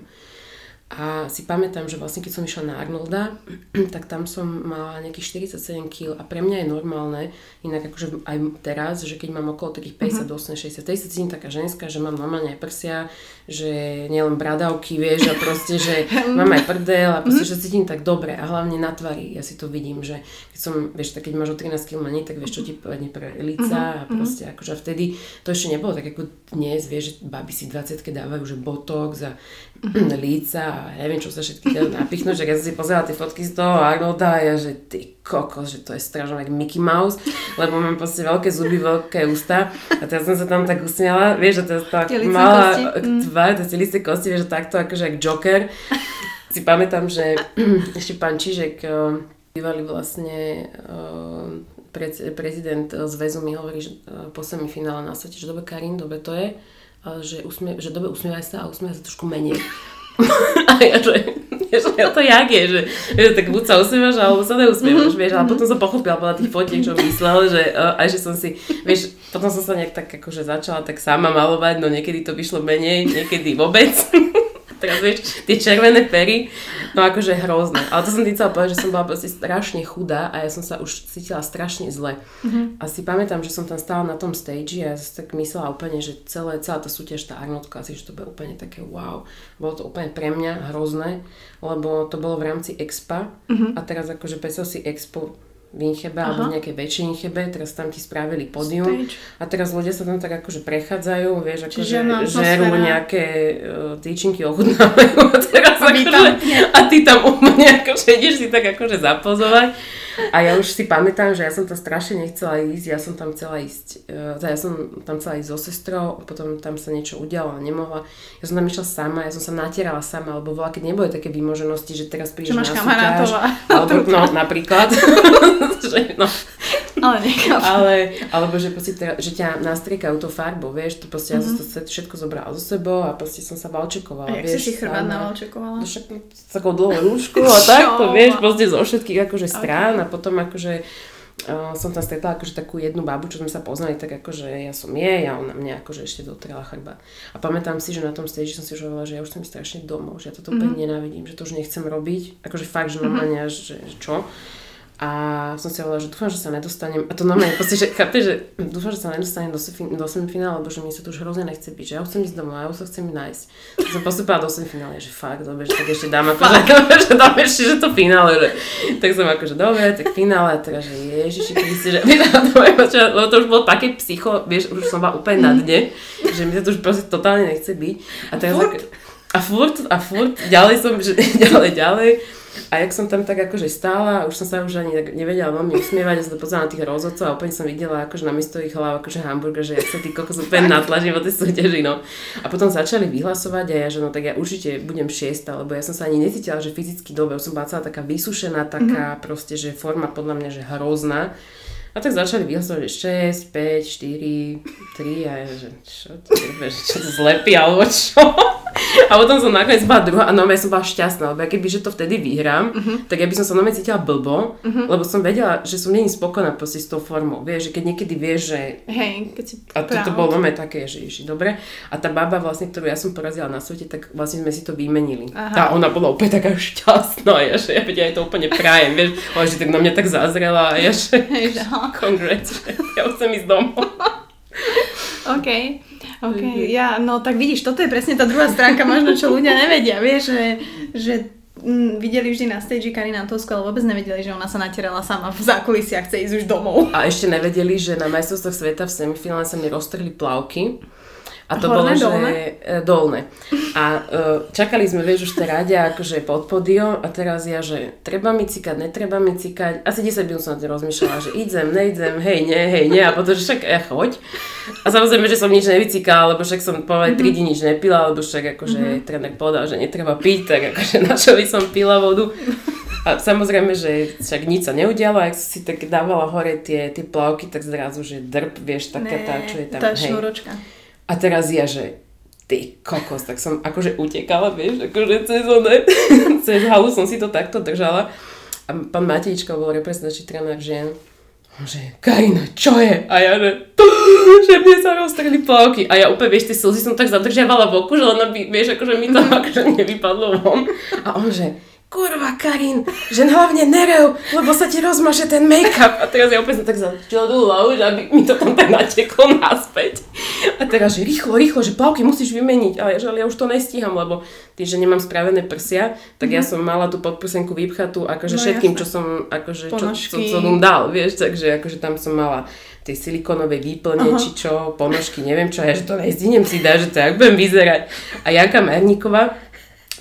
A si pamätám, že vlastne keď som išla na Arnolda, tak tam som mala nejakých 47 kg a pre mňa je normálne, inak akože aj teraz, že keď mám okolo takých 50, mm-hmm. 8, 60, tej sa cítim taká ženská, že mám normálne aj prsia, že nielen bradavky, vieš, a proste, že mám aj prdel a proste, mm-hmm. že cítim tak dobre a hlavne na tvári, ja si to vidím, že keď som, vieš, tak keď máš o 13 kg menej, tak vieš, čo ti povedne pre lica mm-hmm. a proste akože vtedy to ešte nebolo tak ako dnes, vieš, že baby si 20 dávajú, že botox a mm-hmm. líca a neviem, čo sa všetky dajú napichnúť, že keď som si pozerala tie fotky z toho Arnolda a ja, že ty kokos, že to je strašne Mickey Mouse, lebo mám proste veľké zuby, veľké ústa a teraz som sa tam tak usmiala, vieš, že to je tak malá mm. tvár, to je kosti, vieš, že takto akože jak Joker. Si pamätám, že ešte pán Čižek, eh, bývalý vlastne eh, prezident zväzu mi hovorí, že eh, po semifinále na svete, že dobe Karin, dobe to je, že, usmie, že dobe usmievaj sa a usmievaj sa trošku menej. a ja, že, že to jak je, že, že tak buď sa usmievaš, alebo sa neusmievaš, mm-hmm. vieš, ale potom som pochopila podľa tých fotiek, čo myslel, že uh, aj že som si, vieš, potom som sa nejak tak akože začala tak sama malovať, no niekedy to vyšlo menej, niekedy vôbec teraz vieš, tie červené pery, no akože hrozné. Ale to som ti chcela povedať, že som bola proste strašne chudá a ja som sa už cítila strašne zle. Mm-hmm. A si pamätám, že som tam stála na tom stage a ja som tak myslela úplne, že celé, celá tá súťaž, tá Arnoldka, asi, že to bolo úplne také wow. Bolo to úplne pre mňa hrozné, lebo to bolo v rámci Expa mm-hmm. a teraz akože predstav si Expo Vinchebe Aha. alebo v nejakej väčšej Vinchebe, teraz tam ti spravili pódium Stage. a teraz ľudia sa tam tak akože prechádzajú, vieš, akože žerú nejaké uh, týčinky, ochutnávajú a teraz a akože, a ty tam úplne akože ideš si tak akože zapozovať a ja už si pamätám, že ja som tam strašne nechcela ísť, ja som tam chcela ísť, uh, ja som tam chcela ísť so sestrou, potom tam sa niečo udialo a nemohla. Ja som tam išla sama, ja som sa natierala sama, lebo bola, keď neboli také výmoženosti, že teraz prídeš na súťaž. Alebo, no, napríklad. že, no. Ale. Ale, alebo že, proste, že ťa nastriekajú to farbou, vieš, to proste mm-hmm. ja som to všetko zobrala so sebou a proste som sa valčekovala. A jak vieš, si si chrbát navalčekovala? No však s takou dlhou rúšku a tak to, vieš, proste zo všetkých akože strán okay. A potom akože Uh, som tam stretla akože takú jednu babu, čo sme sa poznali, tak akože ja som jej a ona mne akože ešte dotrela chrbát. A pamätám si, že na tom stage som si už hovorila, že ja už som strašne domov, že ja toto mm-hmm. nenávidím, že to už nechcem robiť. Akože fakt, že normálne mm-hmm. že, že čo. A som si hovorila, že dúfam, že sa nedostanem, a to normálne proste, že chápe, že dúfam, že sa nedostanem do, do semifinále, lebo že mi sa tu už hrozne nechce byť, že ja chcem ísť domov, ja už sa chcem nájsť. Tak som postupila do semifinále, že fakt, dobre, že tak ešte dám akože, že dám ešte, že to finále, že, tak som akože, dobre, tak finále, a teraz, že ježiši, kedy si, že, lebo to už bolo také psycho, vieš, už som bola úplne na dne, že mi sa to už proste totálne nechce byť. A teraz, a furt, a furt, ďalej som, že ďalej, ďalej. A jak som tam tak akože stála, už som sa už ani nevedela veľmi usmievať, ja som to pozerala na tých rozhodcov a úplne som videla akože na miesto ich hlav akože hamburger, že jak sa tí kokos úplne natlaží vo tej súťaži, no. A potom začali vyhlasovať a ja, že no tak ja určite budem šiesta, lebo ja som sa ani necítila, že fyzicky dobre, som bola celá taká vysušená, taká mm-hmm. proste, že forma podľa mňa, že hrozná. A tak začali vyhlasovať 6, 5, 4, 3 a ja, že čo to čo to zlepí, alebo čo? A potom som nakoniec bola druhá a normálne som bola šťastná, lebo keby že to vtedy vyhrám, uh-huh. tak ja by som sa normálne cítila blbo, uh-huh. lebo som vedela, že som není spokojná proste s tou formou. Vieš, že keď niekedy vieš, že... Hej, keď si A to, to bolo normálne také, že ježi, dobre. A tá baba vlastne, ktorú ja som porazila na svete, tak vlastne sme si to vymenili. Aha. A ona bola úplne taká šťastná, ja, že ja, ja to úplne prajem, vieš, ale že tak na mňa tak zazrela ja, že... Hej, congrats, ja chcem ísť domov. OK. OK, ja, no tak vidíš, toto je presne tá druhá stránka možno, čo ľudia nevedia, vieš, že, že m, videli vždy na stage Karina Antovsku, ale vôbec nevedeli, že ona sa natierala sama v zákulisiach, chce ísť už domov. A ešte nevedeli, že na majstrovstvách sveta v semifinále sa mi roztrhli plavky a to Horné, bolo, dolné? že e, dolné. A uh, čakali sme, vieš, už tie rade akože pod podium a teraz ja, že treba mi cikať, netreba mi cikať. Asi 10 minút som na tým rozmýšľala, že idem, nejdem, hej, nie, hej, nie. A potom, že však ja choď. A samozrejme, že som nič nevycikala, lebo však som povedala, mm-hmm. 3 dní nič nepila, lebo však akože mm-hmm. tréner povedal, že netreba piť, tak akože na čo by som pila vodu. A samozrejme, že však nič sa neudialo, ak si tak dávala hore tie, tie plavky, tak zrazu, že drp, vieš, taká tá, čo je tam. Tá šnúročka. A teraz ja, že ty kokos, tak som akože utekala, vieš, akože cez one, cez halu som si to takto držala. A pán Matejčko bol reprezentačný tréner žien. Že, Karina, čo je? A ja, že, že mne sa roztrhli plavky. A ja úplne, vieš, tie slzy som tak zadržiavala v oku, že len aby, vieš, akože mi to akože nevypadlo von. A on, že, kurva Karin, že hlavne nerev, lebo sa ti rozmaže ten make-up. A teraz ja opäť som tak hlavu, že aby mi to tam tak nateklo naspäť. A teraz, že rýchlo, rýchlo, že plavky musíš vymeniť. Ale, že, ale ja už to nestíham, lebo tým, že nemám spravené prsia, tak mm-hmm. ja mhm. som mala tú podprsenku vypchatú, akože no, všetkým, jasne. čo som, akože, čo, čo, čo som dal, vieš, takže akože tam som mala tie silikonové výplne, uh-huh. či čo, ponožky, neviem čo, ja že to nezdinem si dá, že to jak budem vyzerať. A Janka Merníková,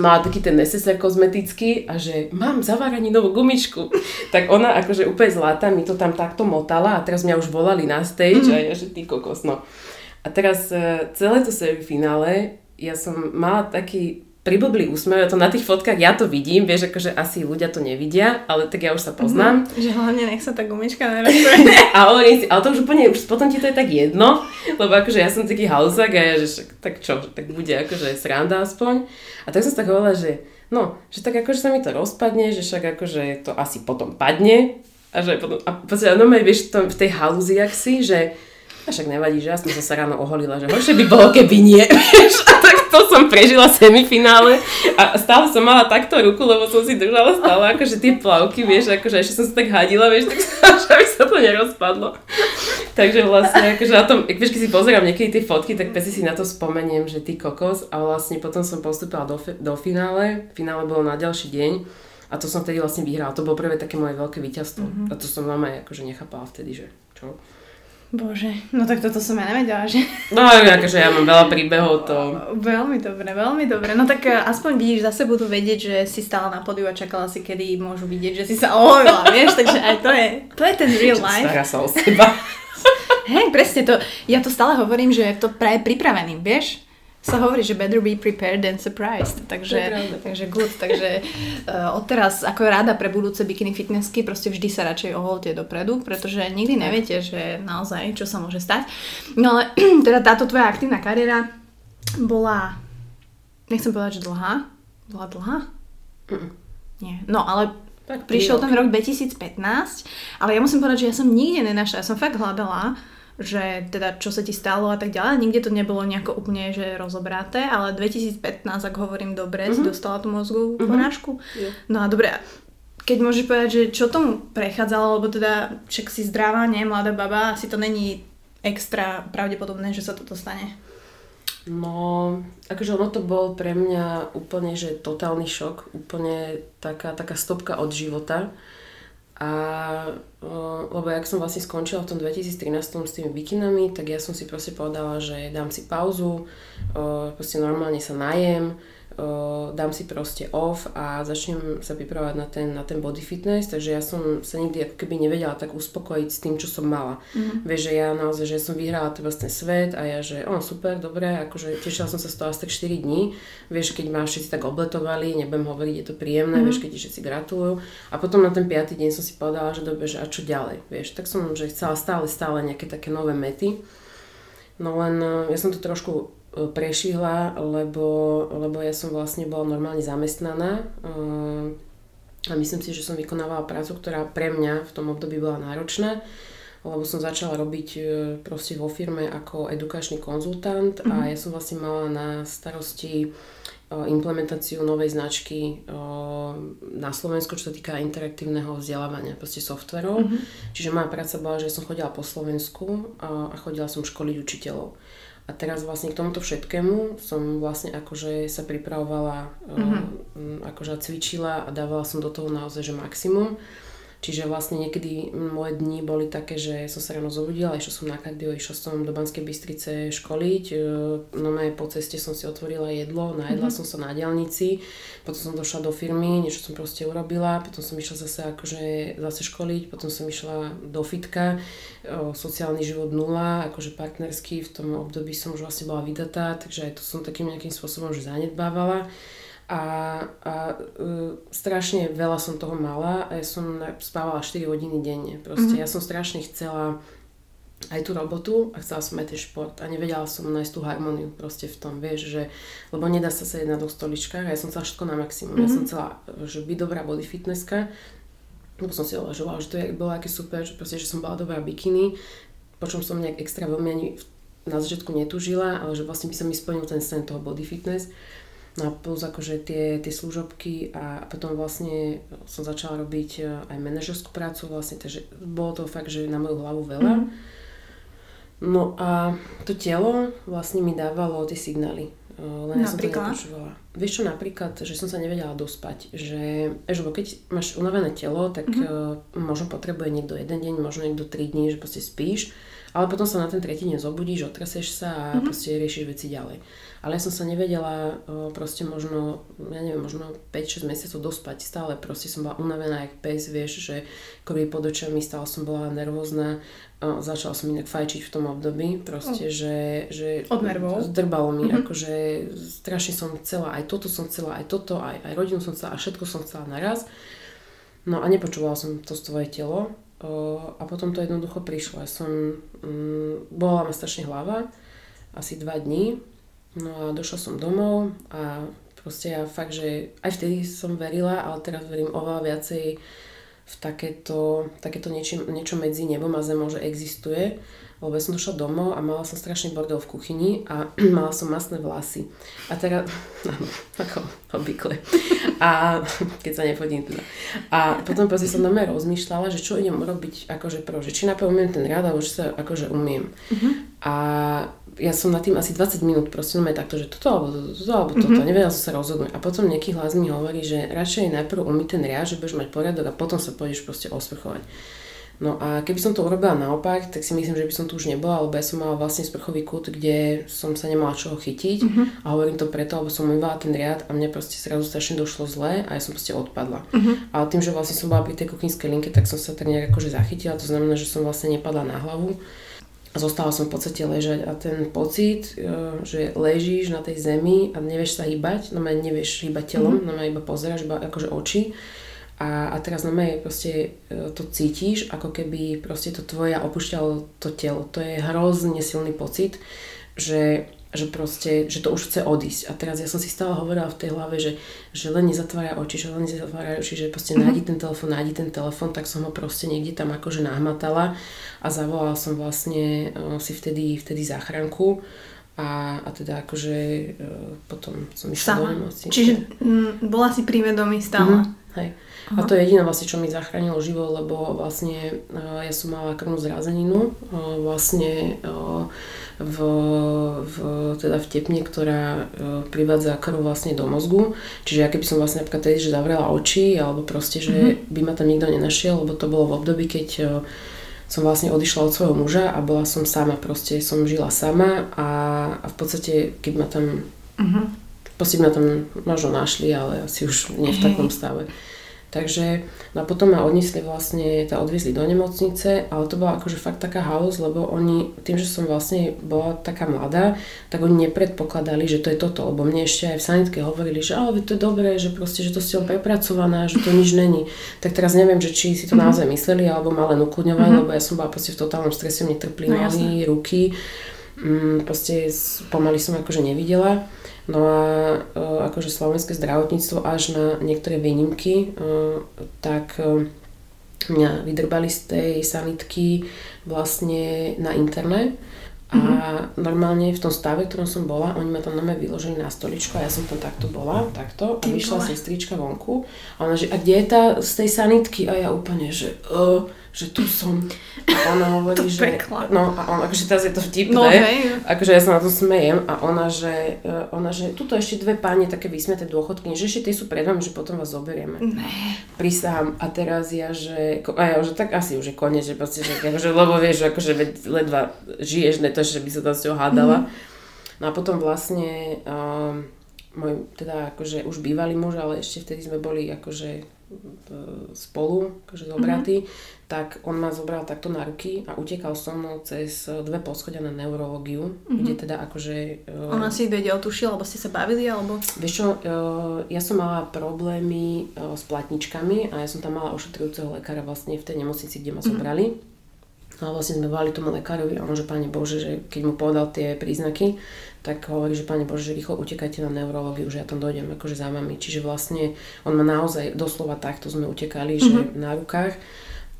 mala taký ten neseser kozmetický a že mám zaváraní novú gumičku. Tak ona akože úplne zlatá mi to tam takto motala a teraz mňa už volali na stage mm. a ja že ty kokos, no. A teraz e, celé to finále ja som mala taký priblblý úsmev, ja to na tých fotkách, ja to vidím, vieš, akože asi ľudia to nevidia, ale tak ja už sa poznám. Mm-hmm, že hlavne nech sa tá gumička a hovorím si, ale to už úplne, už potom ti to je tak jedno, lebo akože ja som taký hauzak a ja, že tak čo, tak bude akože sranda aspoň. A tak som sa tak hovorila, že no, že tak akože sa mi to rozpadne, že však akože to asi potom padne a že potom, a potom, no vieš, v tej halúzi, ak si, že a však nevadí, že ja som sa ráno oholila, že horšie by bolo, keby nie. a tak to som prežila semifinále a stále som mala takto ruku, lebo som si držala stále akože tie plavky, vieš, akože ešte som sa tak hadila, vieš, tak sa, aby sa to nerozpadlo. Takže vlastne, akože na tom, vieš, keď si pozerám niekedy tie fotky, tak pesi si na to spomeniem, že ty kokos a vlastne potom som postupila do, do finále, finále bolo na ďalší deň a to som vtedy vlastne vyhrala. To bolo prvé také moje veľké víťazstvo. Mm-hmm. A to som mama akože nechápala vtedy, že čo. Bože, no tak toto som ja nevedela, že... No akože ja mám veľa príbehov, to... Veľmi dobre, veľmi dobre. No tak eh, aspoň vidíš, zase budú vedieť, že si stála na podiu a čakala si, kedy môžu vidieť, že si sa oholila, vieš, takže aj to je, to je ten real life. Stará sa o seba. Hej, presne to, ja to stále hovorím, že je to pre pripravený, vieš? Sa hovorí, že better be prepared than surprised. Takže, takže good. Takže uh, odteraz, ako rada pre budúce bikini fitnessky, proste vždy sa radšej oholte dopredu, pretože nikdy neviete, že naozaj, čo sa môže stať. No ale teda táto tvoja aktívna kariéra bola, nechcem povedať, že dlhá. Bola dlhá? Mm. Nie. No ale tak prišiel ten rok 2015, ale ja musím povedať, že ja som nikde nenašla, ja som fakt hľadala že teda čo sa ti stalo a tak ďalej. Nikde to nebolo nejako úplne že rozobraté, ale 2015, ak hovorím dobre, uh-huh. si mhm. dostala tú mozgovú uh-huh. porážku. Yeah. No a dobre, keď môžeš povedať, že čo tomu prechádzalo, lebo teda však si zdravá, nie, mladá baba, asi to není extra pravdepodobné, že sa toto stane. No, akože ono to bol pre mňa úplne, že totálny šok, úplne taká, taká stopka od života a lebo jak som vlastne skončila v tom 2013 s tými bikinami, tak ja som si proste povedala, že dám si pauzu, proste normálne sa najem, dám si proste off a začnem sa pripravať na ten, na ten body fitness, takže ja som sa nikdy ako keby nevedela tak uspokojiť s tým, čo som mala. Mm-hmm. Vieš, že ja naozaj, že som vyhrala ten vlastne svet a ja, že on super, dobre, akože tešila som sa z toho asi tak 4 dní, vieš, keď ma všetci tak obletovali, nebudem hovoriť, je to príjemné, mm-hmm. vieš, keď ti všetci gratulujú. A potom na ten 5. deň som si povedala, že dobre, že a čo ďalej, vieš, tak som, že chcela stále, stále nejaké také nové mety. No len ja som to trošku prešihla, lebo, lebo ja som vlastne bola normálne zamestnaná eh, a myslím si, že som vykonávala prácu, ktorá pre mňa v tom období bola náročná, lebo som začala robiť eh, proste vo firme ako edukačný konzultant mm-hmm. a mhm. ja som vlastne mala na starosti implementáciu novej značky na Slovensku, čo sa týka interaktívneho vzdelávania, proste softverov. Mm-hmm. Čiže moja práca bola, že som chodila po Slovensku a chodila som školiť učiteľov. A teraz vlastne k tomuto všetkému som vlastne akože sa pripravovala, mm-hmm. akože cvičila a dávala som do toho naozaj že maximum. Čiže vlastne niekedy moje dni boli také, že som sa ráno zobudila, išla som na kardio, išla som do Banskej Bystrice školiť, e, no po ceste som si otvorila jedlo, najedla mm-hmm. som sa na diálnici, potom som došla do firmy, niečo som proste urobila, potom som išla zase akože zase školiť, potom som išla do fitka, e, sociálny život nula, akože partnerský, v tom období som už vlastne bola vydatá, takže aj to som takým nejakým spôsobom už zanedbávala a, a uh, strašne veľa som toho mala a ja som spávala 4 hodiny denne. Proste mm-hmm. ja som strašne chcela aj tú robotu a chcela som aj ten šport a nevedela som nájsť tú harmóniu proste v tom, vieš, že, lebo nedá sa sedieť na dvoch stoličkách a ja som chcela všetko na maximum. Mm-hmm. Ja som chcela, že byť dobrá body fitnesska, lebo som si uvažovala, že to je, bolo aké super, že proste, že som bola dobrá bikiny, po čom som nejak extra veľmi ani na začiatku netúžila, ale že vlastne by som mi splnil ten sen toho body fitness. No a plus akože tie, tie služobky a potom vlastne som začala robiť e, aj manažerskú prácu vlastne, takže bolo to fakt, že na moju hlavu veľa. Mm-hmm. No a to telo vlastne mi dávalo tie signály. E, len ja som to nepočúvala. Vieš čo, napríklad, že som sa nevedela dospať. Že, že keď máš unavené telo, tak mm-hmm. možno potrebuje niekto jeden deň, možno niekto tri dní, že proste spíš ale potom sa na ten tretí deň zobudíš, otraseš sa a mm-hmm. proste riešiš veci ďalej. Ale ja som sa nevedela proste možno, ja neviem, možno 5-6 mesiacov dospať. Stále proste som bola unavená jak pes, vieš, že keby pod očami stále som bola nervózna. Začala som inak fajčiť v tom období, proste, že, že... Od nervov? Zdrbalo mi, mm-hmm. akože strašne som chcela, aj toto som chcela, aj toto, aj, aj rodinu som chcela, a všetko som chcela naraz. No a nepočúvala som to svoje telo a potom to jednoducho prišlo. Ja som, um, bola ma strašne hlava, asi dva dní, no a došla som domov a proste ja fakt, že aj vtedy som verila, ale teraz verím oveľa viacej v takéto, takéto niečo, niečo medzi nebom a zemou, že existuje lebo ja som došla domov a mala som strašný bordel v kuchyni a mala som masné vlasy. A teraz, áno, ako obvykle. A keď sa nechodím teda. A potom proste som na rozmýšľala, že čo idem urobiť akože pro, že či umiem ten rád, alebo či sa akože umiem. Uh-huh. A ja som na tým asi 20 minút proste no takto, že toto alebo toto, toto alebo toto, mm-hmm. nevedela som sa rozhodnúť. A potom nejaký hlas mi hovorí, že radšej najprv umyť ten riad, že budeš mať poriadok a potom sa pôjdeš proste osprchovať. No a keby som to urobila naopak, tak si myslím, že by som tu už nebola, lebo ja som mala vlastne sprchový kút, kde som sa nemala čoho chytiť mm-hmm. a hovorím to preto, lebo som umývala ten riad a mne proste zrazu strašne došlo zle a ja som proste odpadla. Mm-hmm. Ale tým, že vlastne som bola pri tej kuchynskej linke, tak som sa tak nejak akože zachytila, to znamená, že som vlastne nepadla na hlavu. A zostala som v podstate ležať a ten pocit, e, že ležíš na tej zemi a nevieš sa hýbať, no nevieš hýbať telom, mm-hmm. no iba pozeráš, iba akože oči a, a teraz mňa proste e, to cítiš, ako keby proste to tvoje opúšťalo to telo. To je hrozne silný pocit, že, že proste, že to už chce odísť. A teraz ja som si stále hovorila v tej hlave, že, že len nezatvára oči, že len nezatvára oči, že proste mm-hmm. nájdi ten telefon, nájdi ten telefon, tak som ho proste niekde tam akože nahmatala a zavolala som vlastne uh, si vtedy, vtedy záchranku a, a teda akože uh, potom som išla do nemocnice. Čiže m, bola si pri vedomí stále. Mm-hmm. Hej. Aha. A to je jediné vlastne, čo mi zachránilo život, lebo vlastne uh, ja som mala krvnú zrázeninu uh, vlastne uh, v, v, teda v tepne, ktorá privádza krv vlastne do mozgu. Čiže ja keby som vlastne napríklad tedy, že zavrela oči, alebo proste, že mm-hmm. by ma tam nikto nenašiel, lebo to bolo v období, keď som vlastne odišla od svojho muža a bola som sama, proste som žila sama a, a v podstate, keď ma tam, mm-hmm. proste ma tam možno našli, ale asi už nie v takom stave. Takže no a potom ma odnesli vlastne, tá odviezli do nemocnice, ale to bola akože fakt taká house, lebo oni, tým, že som vlastne bola taká mladá, tak oni nepredpokladali, že to je toto, lebo mne ešte aj v sanitke hovorili, že ale to je dobré, že proste, že to ste prepracovaná, že to nič není. Tak teraz neviem, že či si to mm-hmm. naozaj mysleli, alebo ma len ukludňovali, mm-hmm. lebo ja som bola proste v totálnom strese, mne trpli no, nohy, ruky, mm, proste pomaly som akože nevidela. No a e, akože slovenské zdravotníctvo až na niektoré výnimky, e, tak e, mňa vydrbali z tej sanitky vlastne na interne. A mm-hmm. normálne v tom stave, v ktorom som bola, oni ma tam mňa vyložili na stoličku a ja som tam takto bola, takto. A vyšla sestrička vonku a ona, že a kde je tá z tej sanitky? A ja úplne, že... Uh, že tu som. A ona hovorí, že... Pekla. No a on, akože teraz je to vtipné. No, hej. Akože ja sa na to smejem a ona, že, e, ona, že tuto ešte dve páne také vysmiaté dôchodky, že ešte tie sú pred vami, že potom vás zoberieme. Ne. Prisahám. A teraz ja, že... A ja, že tak asi už je koniec, že proste, že akože, lebo vieš, že akože ledva žiješ, ne to, že by sa tam s ňou hádala. Mm. No a potom vlastne um, môj, teda akože už bývalý muž, ale ešte vtedy sme boli akože spolu, akože zobratí, mm-hmm tak on ma zobral takto na ruky a utekal so mnou cez dve poschodia na neurológiu, mm-hmm. kde teda akože... Uh, Ona si vedel, tušil, alebo ste sa bavili, alebo... Vieš čo, uh, ja som mala problémy uh, s platničkami a ja som tam mala ošetrujúceho lekára vlastne v tej nemocnici, kde ma mm-hmm. zobrali. No a vlastne sme volali tomu lekárovi a on, že Pane Bože, že keď mu povedal tie príznaky, tak hovorí, že Pane Bože, že rýchlo utekajte na neurológiu, že ja tam dojdem akože za vami. Čiže vlastne on ma naozaj, doslova takto sme utekali, mm-hmm. že mhm. na rukách.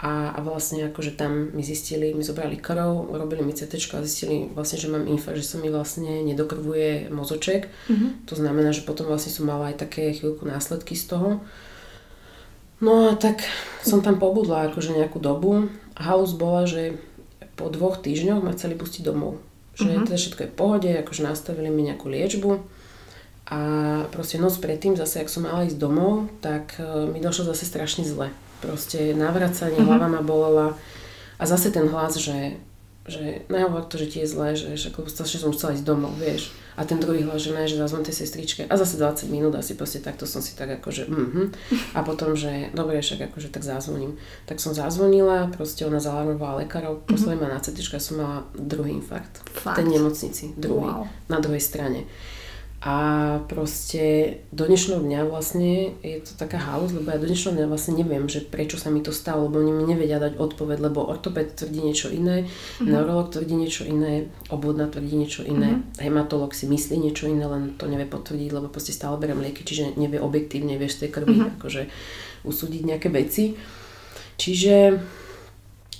A, a vlastne akože tam mi zistili, mi zobrali krv, robili mi CT a zistili vlastne, že mám infarkt, že sa mi vlastne nedokrvuje mozoček. Mm-hmm. To znamená, že potom vlastne som mala aj také chvíľku následky z toho. No a tak som tam pobudla akože nejakú dobu. Halus bola, že po dvoch týždňoch ma chceli pustiť domov. Že uh-huh. teda všetko je v pohode, akože nastavili mi nejakú liečbu. A proste noc predtým, zase ak som mala ísť domov, tak uh, mi došlo zase strašne zle. Proste navracanie, uh-huh. hlava ma bolela. A zase ten hlas, že, že nehovor to, že ti je zle, že, že, že som chcela ísť domov, vieš a ten druhý hlas, že ne, že zazvon tej sestričke a zase 20 minút asi proste takto som si tak akože mhm. A potom, že dobre, však akože tak zazvoním. Tak som zazvonila, proste ona zalarmovala lekárov, poslali ma na CT, som mala druhý infarkt. Fakt? V tej nemocnici, druhý, wow. na druhej strane. A proste do dnešného dňa vlastne je to taká halus, lebo ja do dnešného dňa vlastne neviem, že prečo sa mi to stalo, lebo oni mi nevedia dať odpoveď, lebo ortoped tvrdí niečo iné, mm-hmm. neurolog tvrdí niečo iné, obvodná tvrdí niečo iné, mm-hmm. hematolog si myslí niečo iné, len to nevie potvrdiť, lebo proste stále berem lieky, čiže nevie objektívne, vieš z tej krvi mm-hmm. akože usúdiť nejaké veci. Čiže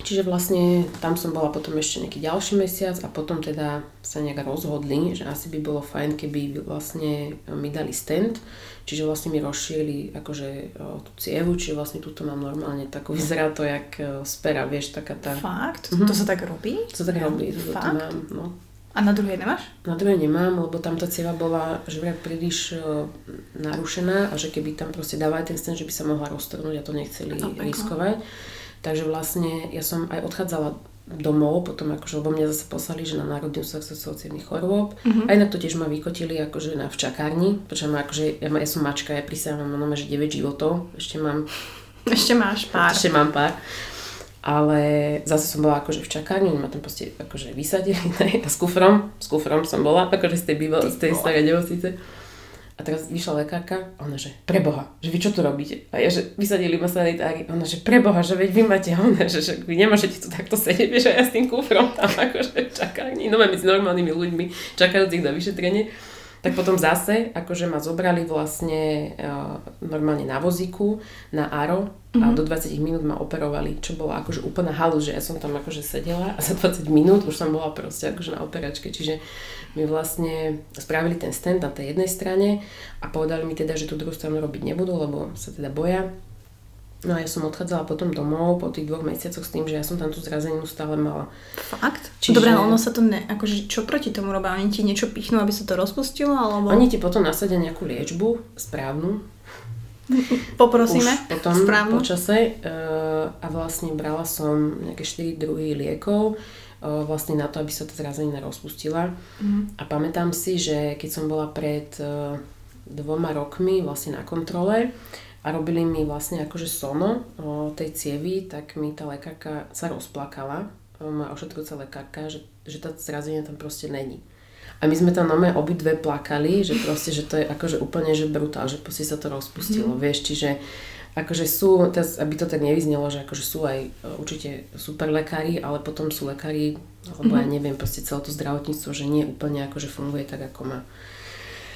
Čiže vlastne tam som bola potom ešte nejaký ďalší mesiac a potom teda sa nejak rozhodli, že asi by bolo fajn, keby vlastne mi dali stent, čiže vlastne mi rozšírili akože tú cievu, čiže vlastne túto mám normálne takú, vyzerá to jak spera, vieš, taká tá... Fakt? Mm-hmm. To sa tak robí? To sa tak robí, to, to mám, no. A na druhej nemáš? Na druhej nemám, lebo tam tá cieva bola že vraj príliš uh, narušená a že keby tam proste dávali ten stent, že by sa mohla roztrhnúť a to nechceli no, riskovať. Takže vlastne ja som aj odchádzala domov, potom akože, lebo mňa zase poslali, že na Národný ústav sociálnych chorôb. Uh-huh. A inak to tiež ma vykotili akože na v čakárni, pretože ma akože, ja, ja som mačka, ja prisahám, mám že 9 životov, ešte mám... Ešte máš pár. Ešte mám pár. Ale zase som bola akože v čakárni, ma tam proste akože vysadili, ne? a s kufrom, s kufrom som bola, akože z tej, býval, z tej starej nemocnice. A teraz vyšla lekárka ona, že preboha, že vy čo tu robíte? A ja, že vysadili ma sanitári, ona, že preboha, že veď vy máte, ona, že, že vy nemôžete tu takto sedieť, a ja s tým kufrom tam akože čakárni, no medzi normálnymi ľuďmi, čakajúcich na vyšetrenie. Tak potom zase, akože ma zobrali vlastne uh, normálne na vozíku, na Aro a mm-hmm. do 20 minút ma operovali, čo bola akože úplná halu, že ja som tam akože sedela a za 20 minút už som bola proste akože na operačke, čiže mi vlastne spravili ten stand na tej jednej strane a povedali mi teda, že tú druhú stranu robiť nebudú, lebo sa teda boja. No a ja som odchádzala potom domov po tých dvoch mesiacoch s tým, že ja som tam tú zrazeninu stále mala. Fakt? Čiže... Dobre, ono sa to ne... Akože čo proti tomu robia? Oni ti niečo pichnú, aby sa to rozpustilo? Alebo... Oni ti potom nasadia nejakú liečbu správnu. Poprosíme. Už potom správnu. počase. Uh, a vlastne brala som nejaké 4 druhy liekov uh, vlastne na to, aby sa tá zrazenina rozpustila. Mm. A pamätám si, že keď som bola pred uh, dvoma rokmi vlastne na kontrole, a robili mi vlastne akože sono o tej cievy, tak mi tá lekárka sa rozplakala, moja ošetrujúca lekárka, že, že tá zrazenie tam proste není. A my sme tam nome obidve plakali, že proste, že to je akože úplne že brutál, že proste sa to rozpustilo, mm. vieš, čiže akože sú, teraz, aby to tak nevyznelo, že akože sú aj e, určite super lekári, ale potom sú lekári, alebo mm. ja neviem, proste celé to zdravotníctvo, že nie úplne akože funguje tak, ako má.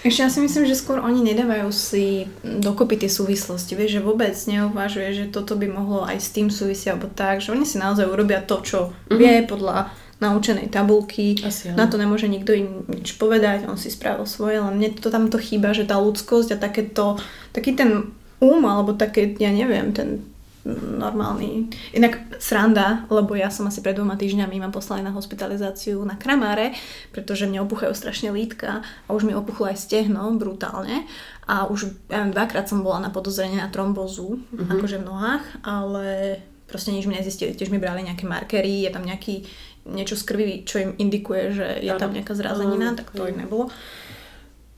Ešte ja si myslím, že skôr oni nedávajú si dokopy tie súvislosti, vieš, že vôbec neuvažuje, že toto by mohlo aj s tým súvisiť, alebo tak, že oni si naozaj urobia to, čo mm-hmm. vie podľa naučenej tabulky, Asi, na to nemôže nikto im nič povedať, on si spravil svoje, len mne to tamto chýba, že tá ľudskosť a takéto, taký ten um, alebo také, ja neviem, ten normálny. Inak sranda, lebo ja som asi pred dvoma týždňami ma poslali na hospitalizáciu na Kramáre, pretože mne opuchajú strašne lítka a už mi opuchlo aj stehno brutálne a už ja viem, dvakrát som bola na podozrenie na trombozu, mm-hmm. akože v nohách, ale proste nič mi nezistili. Tiež mi brali nejaké markery, je tam nejaký niečo z krvi, čo im indikuje, že je tam nejaká zrázenina, tak to im nebolo.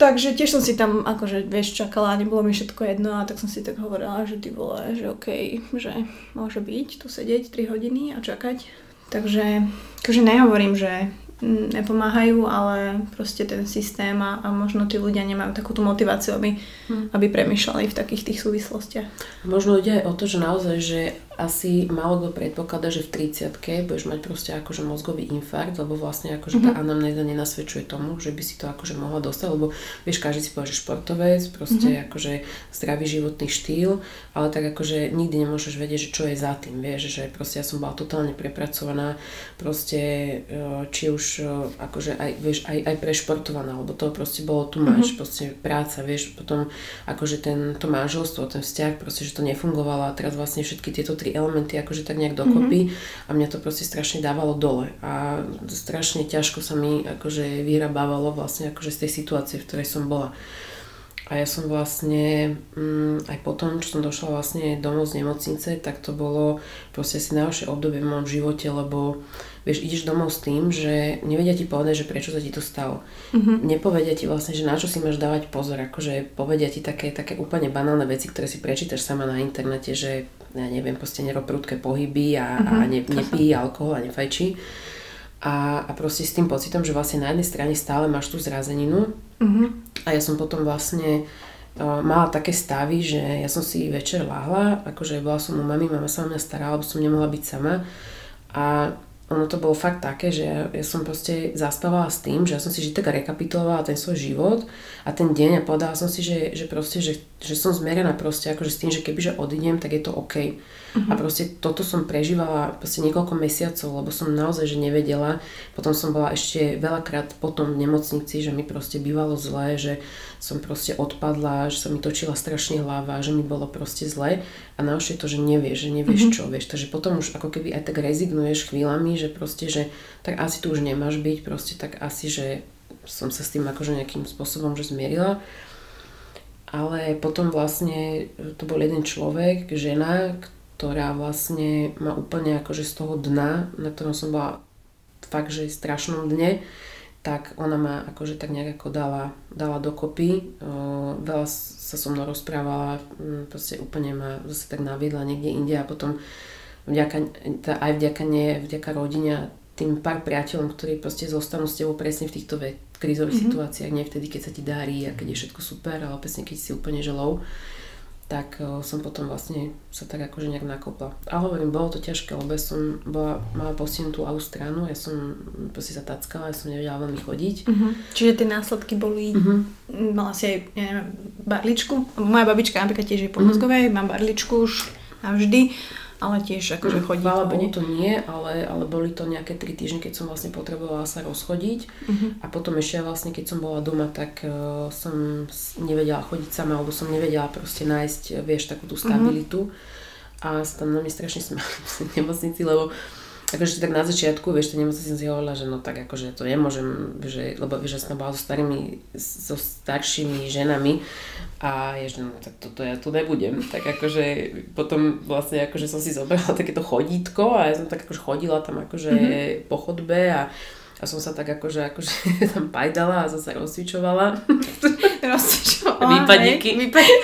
Takže tiež som si tam akože, vieš, čakala nebolo mi všetko jedno a tak som si tak hovorila, že ty vole, že okej, okay, že môže byť tu sedieť 3 hodiny a čakať. Takže akože nehovorím, že nepomáhajú, ale proste ten systém a, a možno tí ľudia nemajú takú tú motiváciu, aby, hmm. aby premýšľali v takých tých súvislostiach. Možno ide aj o to, že naozaj, že asi málo kto predpokladá, že v 30 budeš mať proste akože mozgový infarkt, lebo vlastne akože mm-hmm. tá mhm. anamnéza nenasvedčuje tomu, že by si to akože mohla dostať, lebo vieš, každý si povie, že športovec, proste mm-hmm. akože zdravý životný štýl, ale tak akože nikdy nemôžeš vedieť, že čo je za tým, vieš, že proste ja som bola totálne prepracovaná, proste e, či už e, akože aj, vieš, aj, aj prešportovaná, lebo to proste bolo tu máš, mm-hmm. proste práca, vieš, potom akože ten, to manželstvo, ten vzťah, proste, že to nefungovalo a teraz vlastne všetky tieto tri elementy akože tak nejak dokopy mm-hmm. a mňa to proste strašne dávalo dole a strašne ťažko sa mi akože vyhrabávalo vlastne akože z tej situácie, v ktorej som bola. A ja som vlastne mm, aj potom, čo som došla vlastne domov z nemocnice, tak to bolo proste asi najhoršie obdobie v mojom živote, lebo vieš, ideš domov s tým, že nevedia ti povedať, že prečo sa ti to stalo. Mm-hmm. Nepovedia ti vlastne, že na čo si máš dávať pozor, akože povedia ti také, také úplne banálne veci, ktoré si prečítaš sama na internete, že ja neviem, proste nerob prudké pohyby a, mm-hmm. a ne, nepí alkohol a nefajčí. A, a proste s tým pocitom, že vlastne na jednej strane stále máš tú zrazeninu mm-hmm. a ja som potom vlastne uh, mala také stavy, že ja som si večer láhla, akože bola som u mami, mama sa o mňa starala, lebo som nemohla byť sama a ono to bolo fakt také, že ja, ja som proste zaspávala s tým, že ja som si že tak rekapitulovala ten svoj život a ten deň a povedala som si, že, že proste, že, že som zmerená proste akože s tým, že kebyže odídem, tak je to OK. Uh-huh. A proste toto som prežívala proste niekoľko mesiacov, lebo som naozaj že nevedela. Potom som bola ešte veľakrát potom v nemocnici, že mi proste bývalo zlé, že som proste odpadla, že sa mi točila strašne hlava, že mi bolo proste zle. A naošie to, že nevieš, že nevieš uh-huh. čo, vieš. Takže potom už ako keby aj tak rezignuješ chvíľami, že proste, že tak asi tu už nemáš byť, proste tak asi, že som sa s tým akože nejakým spôsobom že zmierila. Ale potom vlastne to bol jeden človek, žena, ktorá vlastne ma úplne akože z toho dna, na ktorom som bola fakt, že strašnom dne, tak ona ma akože tak nejak ako dala, dala dokopy. Uh, veľa sa so mnou rozprávala, proste úplne ma zase tak naviedla niekde inde a potom vďaka, aj vďaka nie, vďaka rodine tým pár priateľom, ktorí proste zostanú s tebou presne v týchto ve- krízových mm-hmm. situáciách, nie vtedy, keď sa ti darí a keď je všetko super, ale presne keď si úplne želou tak uh, som potom vlastne sa tak akože nejak nakopla. A hovorím, bolo to ťažké, lebo ja som bola, mala postihnutú ľavú stranu, ja som proste sa tackala, ja som nevedela veľmi chodiť. Uh-huh. Čiže tie následky boli, uh-huh. mala si aj, neviem, barličku, moja babička napríklad tiež je pomozgové, uh-huh. mám barličku už navždy ale tiež akože chodí. Chvála Bohu to nie, ale, ale boli to nejaké tri týždne, keď som vlastne potrebovala sa rozchodiť uh-huh. a potom ešte vlastne keď som bola doma, tak uh, som nevedela chodiť sama, alebo som nevedela proste nájsť, vieš, takú tú stabilitu uh-huh. a tam na mňa strašne smiali v nemocnici, lebo akože tak na začiatku, vieš, to nemocnici som si hovorila, že no tak akože to nemôžem, že, lebo vieš, že som bola so starými, so staršími ženami a je, že no tak toto ja tu nebudem. Tak akože potom vlastne akože som si zobrala takéto chodítko a ja som tak akože chodila tam akože mm-hmm. po chodbe a a som sa tak akože, akože tam pajdala a zase rozcvičovala. rozcvičovala, Výpadníky,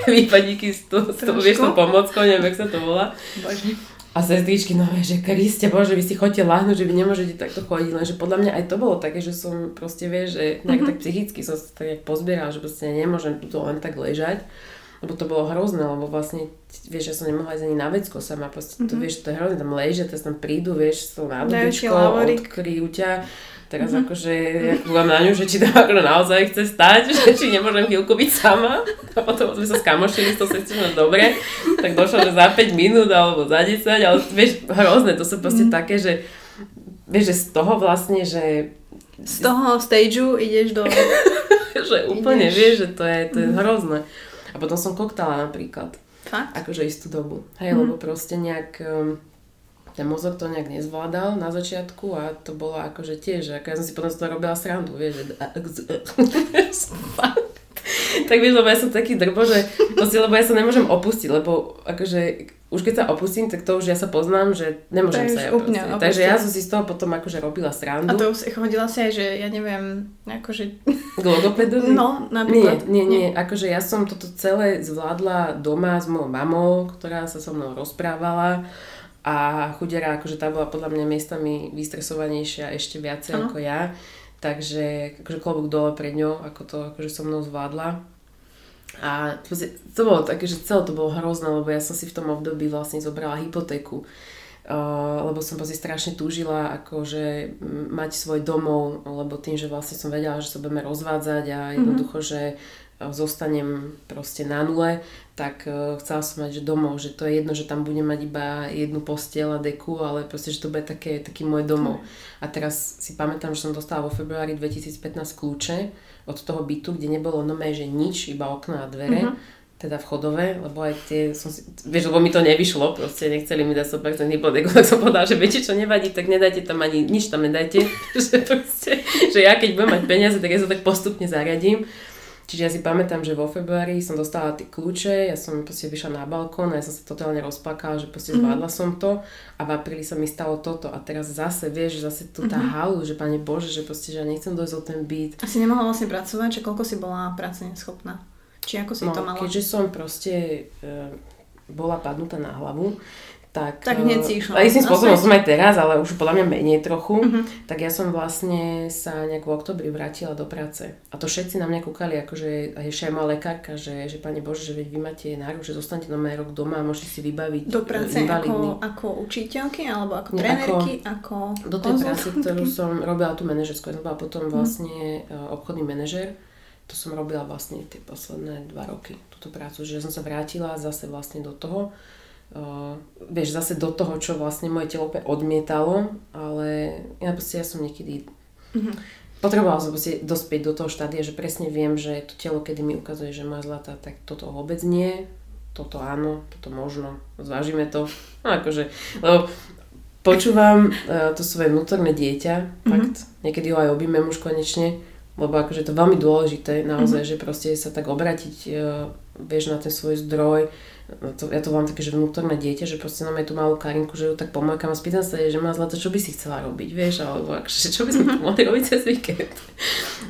výpadníky s, to, s tou, vieš, pomockou, neviem, jak sa to volá. Bože. A sestričky, no že Kriste Bože, vy si chodíte láhnuť, že vy nemôžete takto chodiť, lenže podľa mňa aj to bolo také, že som proste, vieš, že nejak mm-hmm. tak psychicky som sa tak pozbierala, že proste nemôžem tu len tak ležať, lebo to bolo hrozné, lebo vlastne, vieš, ja som nemohla ísť ani na vecko sama, proste mm-hmm. to, vieš, to je hrozné, tam ležia, teraz tam prídu, vieš, s tou nádobičkou, odkryjú ťa, Teraz mm-hmm. akože, ja kúvam na ňu, že či tam akože naozaj chce stať, že či nemôžem chvíľku byť sama. A potom sme sa skamošili s tou sestričnou dobre, tak došlo, že za 5 minút alebo za 10, ale vieš, hrozné, to sú proste mm. také, že vieš, že z toho vlastne, že... Z toho stageu ideš do... že úplne ideš... vieš, že to je, to je mm. hrozné. A potom som koktala napríklad. Fakt? Akože istú dobu. Hej, mm. lebo proste nejak... Um, ten mozog to nejak nezvládal na začiatku a to bolo akože tiež, ako ja som si potom z toho robila srandu, vieš, že tak vieš, lebo ja som taký drbo, že proste, lebo ja sa nemôžem opustiť, lebo akože už keď sa opustím, tak to už ja sa poznám, že nemôžem sa ja úplne Takže ja som si z toho potom akože robila srandu. A to chodila si aj, že ja neviem, akože... K logopedovi? No, napríklad. Nie, nie, nie, akože ja som toto celé zvládla doma s mojou mamou, ktorá sa so mnou rozprávala a chudera, akože tá bola podľa mňa miestami vystresovanejšia ešte viacej ano. ako ja. Takže akože klobúk dole pred ňou, ako to akože so mnou zvládla. A to bolo také, že celé to bolo hrozné, lebo ja som si v tom období vlastne zobrala hypotéku. Uh, lebo som proste strašne túžila akože mať svoj domov, lebo tým, že vlastne som vedela, že sa budeme rozvádzať a mhm. jednoducho, mm-hmm. že zostanem proste na nule, tak uh, chcela som mať že domov, že to je jedno, že tam budem mať iba jednu postiel a deku, ale proste, že to bude také, taký môj domov. A teraz si pamätám, že som dostala vo februári 2015 kľúče od toho bytu, kde nebolo nové, že nič, iba okna a dvere. Uh-huh teda vchodové, lebo aj tie som si, vieš, lebo mi to nevyšlo, proste nechceli mi dať 100% hypotéku, tak som povedala, že viete čo nevadí, tak nedajte tam ani, nič tam nedajte, že proste, že ja keď budem mať peniaze, tak ja sa tak postupne zariadím. Čiže ja si pamätám, že vo februári som dostala tie kľúče, ja som proste vyšla na balkón a ja som sa totálne rozplakala, že proste mm-hmm. zvládla som to a v apríli sa mi stalo toto a teraz zase, vieš, že zase tu tá mm-hmm. halu, že pane Bože, že proste, že ja nechcem dojsť o ten byt. A si nemohla vlastne pracovať, že koľko si bola práce neschopná? Či ako si no, to mala? keďže som proste e, bola padnutá na hlavu, tak, tak hneď si išla. Istým spôsobom som aj teraz, ale už podľa mňa menej trochu, uh-huh. tak ja som vlastne sa nejak v oktobri vrátila do práce. A to všetci na mňa kúkali, akože aj moja lekárka, že, že pani Bože, že veď vy máte nárok, že zostanete na rok doma a môžete si vybaviť Do práce ako, ako učiteľky alebo ako trénerky? Ako, ako do tej práce, ktorú som robila tú manažerskú, ja som bola potom mhm. vlastne uh-huh. obchodný manažer. To som robila vlastne tie posledné dva roky, túto prácu, že som sa vrátila zase vlastne do toho uh, vieš, zase do toho, čo vlastne moje telo odmietalo, ale ja proste ja som niekedy mm-hmm. potrebovala som proste dospieť do toho štádia, že presne viem, že to telo, kedy mi ukazuje, že má zlata, tak toto vôbec nie, toto áno, toto možno, zvážime to, no akože, lebo počúvam uh, to svoje vnútorné dieťa, mm-hmm. fakt, niekedy ho aj objímem už konečne, lebo akože to je veľmi dôležité naozaj, mm-hmm. že proste sa tak obratiť, uh, vieš, na ten svoj zdroj, to, ja to volám také, že vnútorné dieťa, že proste máme tú malú Karinku, že ju tak pomôkam a spýtam sa, že má zlato, čo by si chcela robiť, vieš, alebo akože, čo by sme tu mohli robiť cez víkend.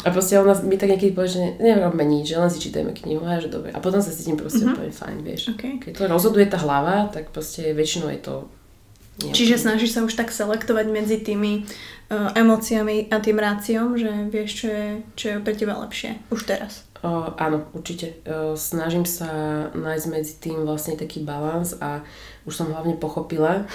A proste ona mi tak niekedy povie, že nerobme nič, že len si čítajme knihu a že dobre. A potom sa cítim proste mm-hmm. úplne fajn, vieš. Okay. Keď to rozhoduje tá hlava, tak proste väčšinou je to Nejaký. Čiže snažíš sa už tak selektovať medzi tými uh, emóciami a tým ráciom, že vieš, čo je, čo je pre teba lepšie už teraz. Uh, áno, určite. Uh, snažím sa nájsť medzi tým vlastne taký balans a už som hlavne pochopila,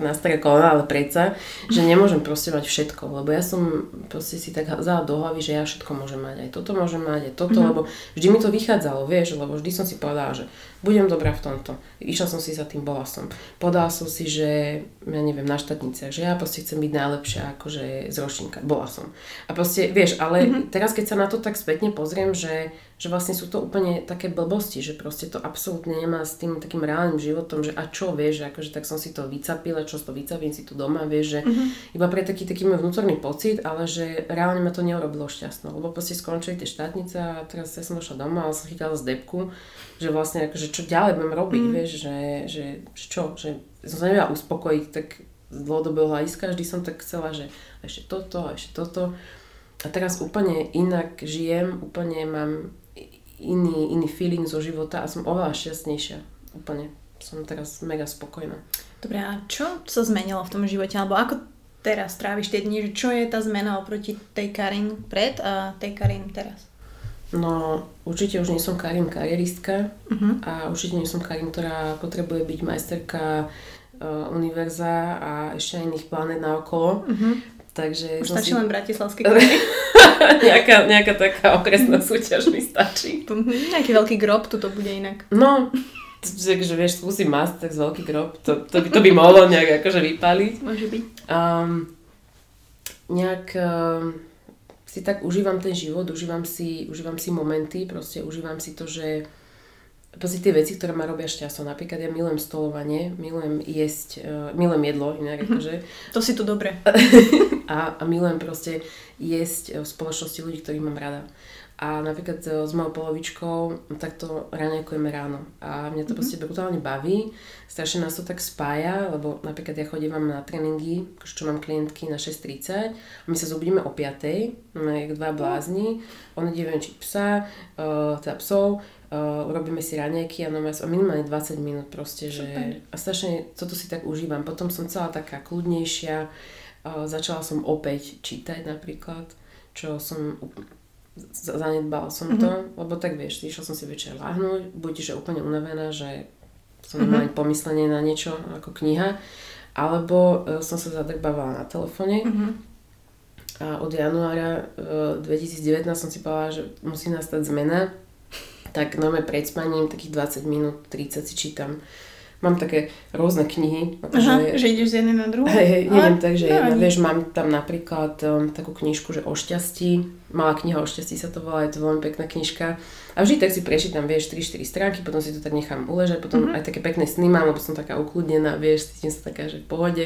na staré kolena, ale predsa, že nemôžem proste mať všetko, lebo ja som proste si tak vzala do hlavy, že ja všetko môžem mať, aj toto môžem mať, aj toto, mm-hmm. lebo vždy mi to vychádzalo, vieš, lebo vždy som si povedala, že budem dobrá v tomto. Išla som si za tým, bola som. Podala som si, že ja neviem, na štátnice, že ja proste chcem byť najlepšia akože z ročníka. Bola som. A proste, vieš, ale mm-hmm. teraz keď sa na to tak spätne pozriem, že že vlastne sú to úplne také blbosti, že proste to absolútne nemá s tým takým reálnym životom, že a čo vieš, že akože tak som si to vycapila, čo to vycapím si tu doma, vieš, že uh-huh. iba pre taký taký môj vnútorný pocit, ale že reálne ma to neurobilo šťastno, lebo proste skončili tie štátnice a teraz ja som došla doma a som chytala z depku, že vlastne akože čo ďalej budem robiť, uh-huh. vieš, že, že, že čo, že som sa nevedela uspokojiť tak z dlhodobého hľadiska, vždy som tak chcela, že ešte toto, ešte toto. A teraz úplne inak žijem, úplne mám iný, iný feeling zo života a som oveľa šťastnejšia. Úplne. Som teraz mega spokojná. Dobre, a čo sa zmenilo v tom živote? Alebo ako teraz tráviš tie dni? Čo je tá zmena oproti tej Karin pred a tej Karin teraz? No, určite už nie som Karin karieristka uh-huh. a určite nie som Karin, ktorá potrebuje byť majsterka uh, univerza a ešte iných planet naokolo. Uh-huh. Takže Už stačí si... len bratislavský nejaká, nejaká taká okresná súťaž mi stačí. Mhm, nejaký veľký grob, tu to bude inak. No, takže vieš, skúsim mať tak z veľký grob, to, to, by, to by mohlo nejak akože vypaliť. Môže byť. Um, nejak um, si tak užívam ten život, užívam si, užívam si momenty, proste užívam si to, že proste tie veci, ktoré ma robia šťastnou. Napríklad ja milujem stolovanie, milujem jesť, uh, milujem jedlo, inak akože. To si tu dobre. a, a milujem proste jesť v spoločnosti ľudí, ktorých mám rada. A napríklad e, s mojou polovičkou takto raňajkujeme ráno. A mňa to mm-hmm. proste brutálne baví. Strašne nás to tak spája, lebo napríklad ja chodím na tréningy, čo mám klientky na 6.30 a my sa zobudíme o 5.00, máme jak dva blázni, on ide venčiť psa, teda psov, uh, robíme si raňajky a, a minimálne 20 minút proste, že a strašne toto si tak užívam. Potom som celá taká kľudnejšia, uh, začala som opäť čítať napríklad, čo som zanedbala som mm-hmm. to, lebo tak vieš, išla som si večer láhnuť, buď že úplne unavená, že som mm-hmm. pomyslenie na niečo ako kniha, alebo uh, som sa zadrbávala na telefóne. Mm-hmm. A od januára uh, e, 2019 som si povedala, že musí nastať zmena, tak normálne pred spaním takých 20 minút, 30 si čítam mám také rôzne knihy. Aha, že, že ideš z jednej na druhú? Hej, hej, neviem, takže no, jedna, vieš, mám tam napríklad um, takú knižku, že o šťastí, malá kniha o šťastí sa to volá, je to veľmi pekná knižka. A vždy tak si prečítam, vieš, 3-4 stránky, potom si to tak nechám uležať, potom mm-hmm. aj také pekné sny mám, lebo som taká ukludnená, vieš, cítim sa taká, že v pohode.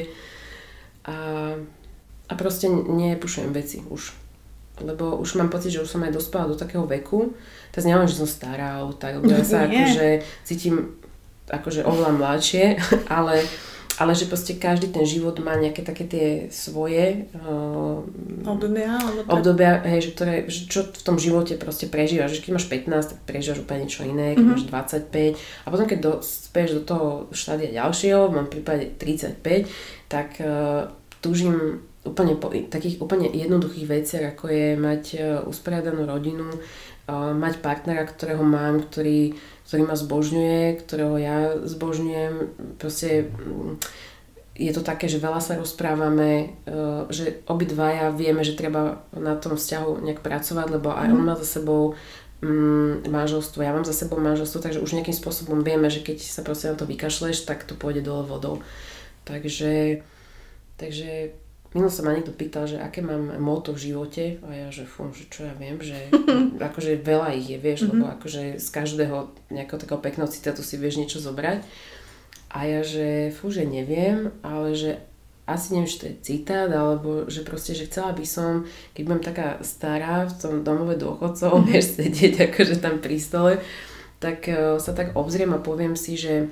A, a proste nepušujem veci už. Lebo už mám pocit, že už som aj dospela do takého veku, teraz neviem, že som stará, alebo tak, ja sa akože cítim akože oveľa mladšie, ale, ale že proste každý ten život má nejaké také tie svoje uh, obdobia, tak... obdobia hej, že ktoré, že čo v tom živote proste prežívaš, že keď máš 15, tak prežívaš úplne niečo iné, keď mm-hmm. máš 25 a potom keď dospieš do toho štádia ďalšieho, mám prípade 35, tak uh, túžim úplne po takých úplne jednoduchých veciach, ako je mať uh, usporiadanú rodinu, uh, mať partnera, ktorého mám, ktorý ktorý ma zbožňuje, ktorého ja zbožňujem. Proste mm, je to také, že veľa sa rozprávame, e, že obidvaja vieme, že treba na tom vzťahu nejak pracovať, lebo aj on mhm. má za sebou mm, manželstvo, ja mám za sebou manželstvo, takže už nejakým spôsobom vieme, že keď sa proste na to vykašleš, tak to pôjde dole vodou. Takže, takže Minul sa ma niekto pýtal, že aké mám moto v živote a ja, že fú, že čo ja viem, že akože veľa ich je, vieš, mm-hmm. lebo akože z každého nejakého takého pekného citátu si vieš niečo zobrať. A ja, že fú, že neviem, ale že asi neviem, že to je citát, alebo že proste, že chcela by som, keď budem taká stará v tom domove dôchodcov, mm-hmm. vieš, sedieť akože tam pri stole, tak uh, sa tak obzriem a poviem si, že,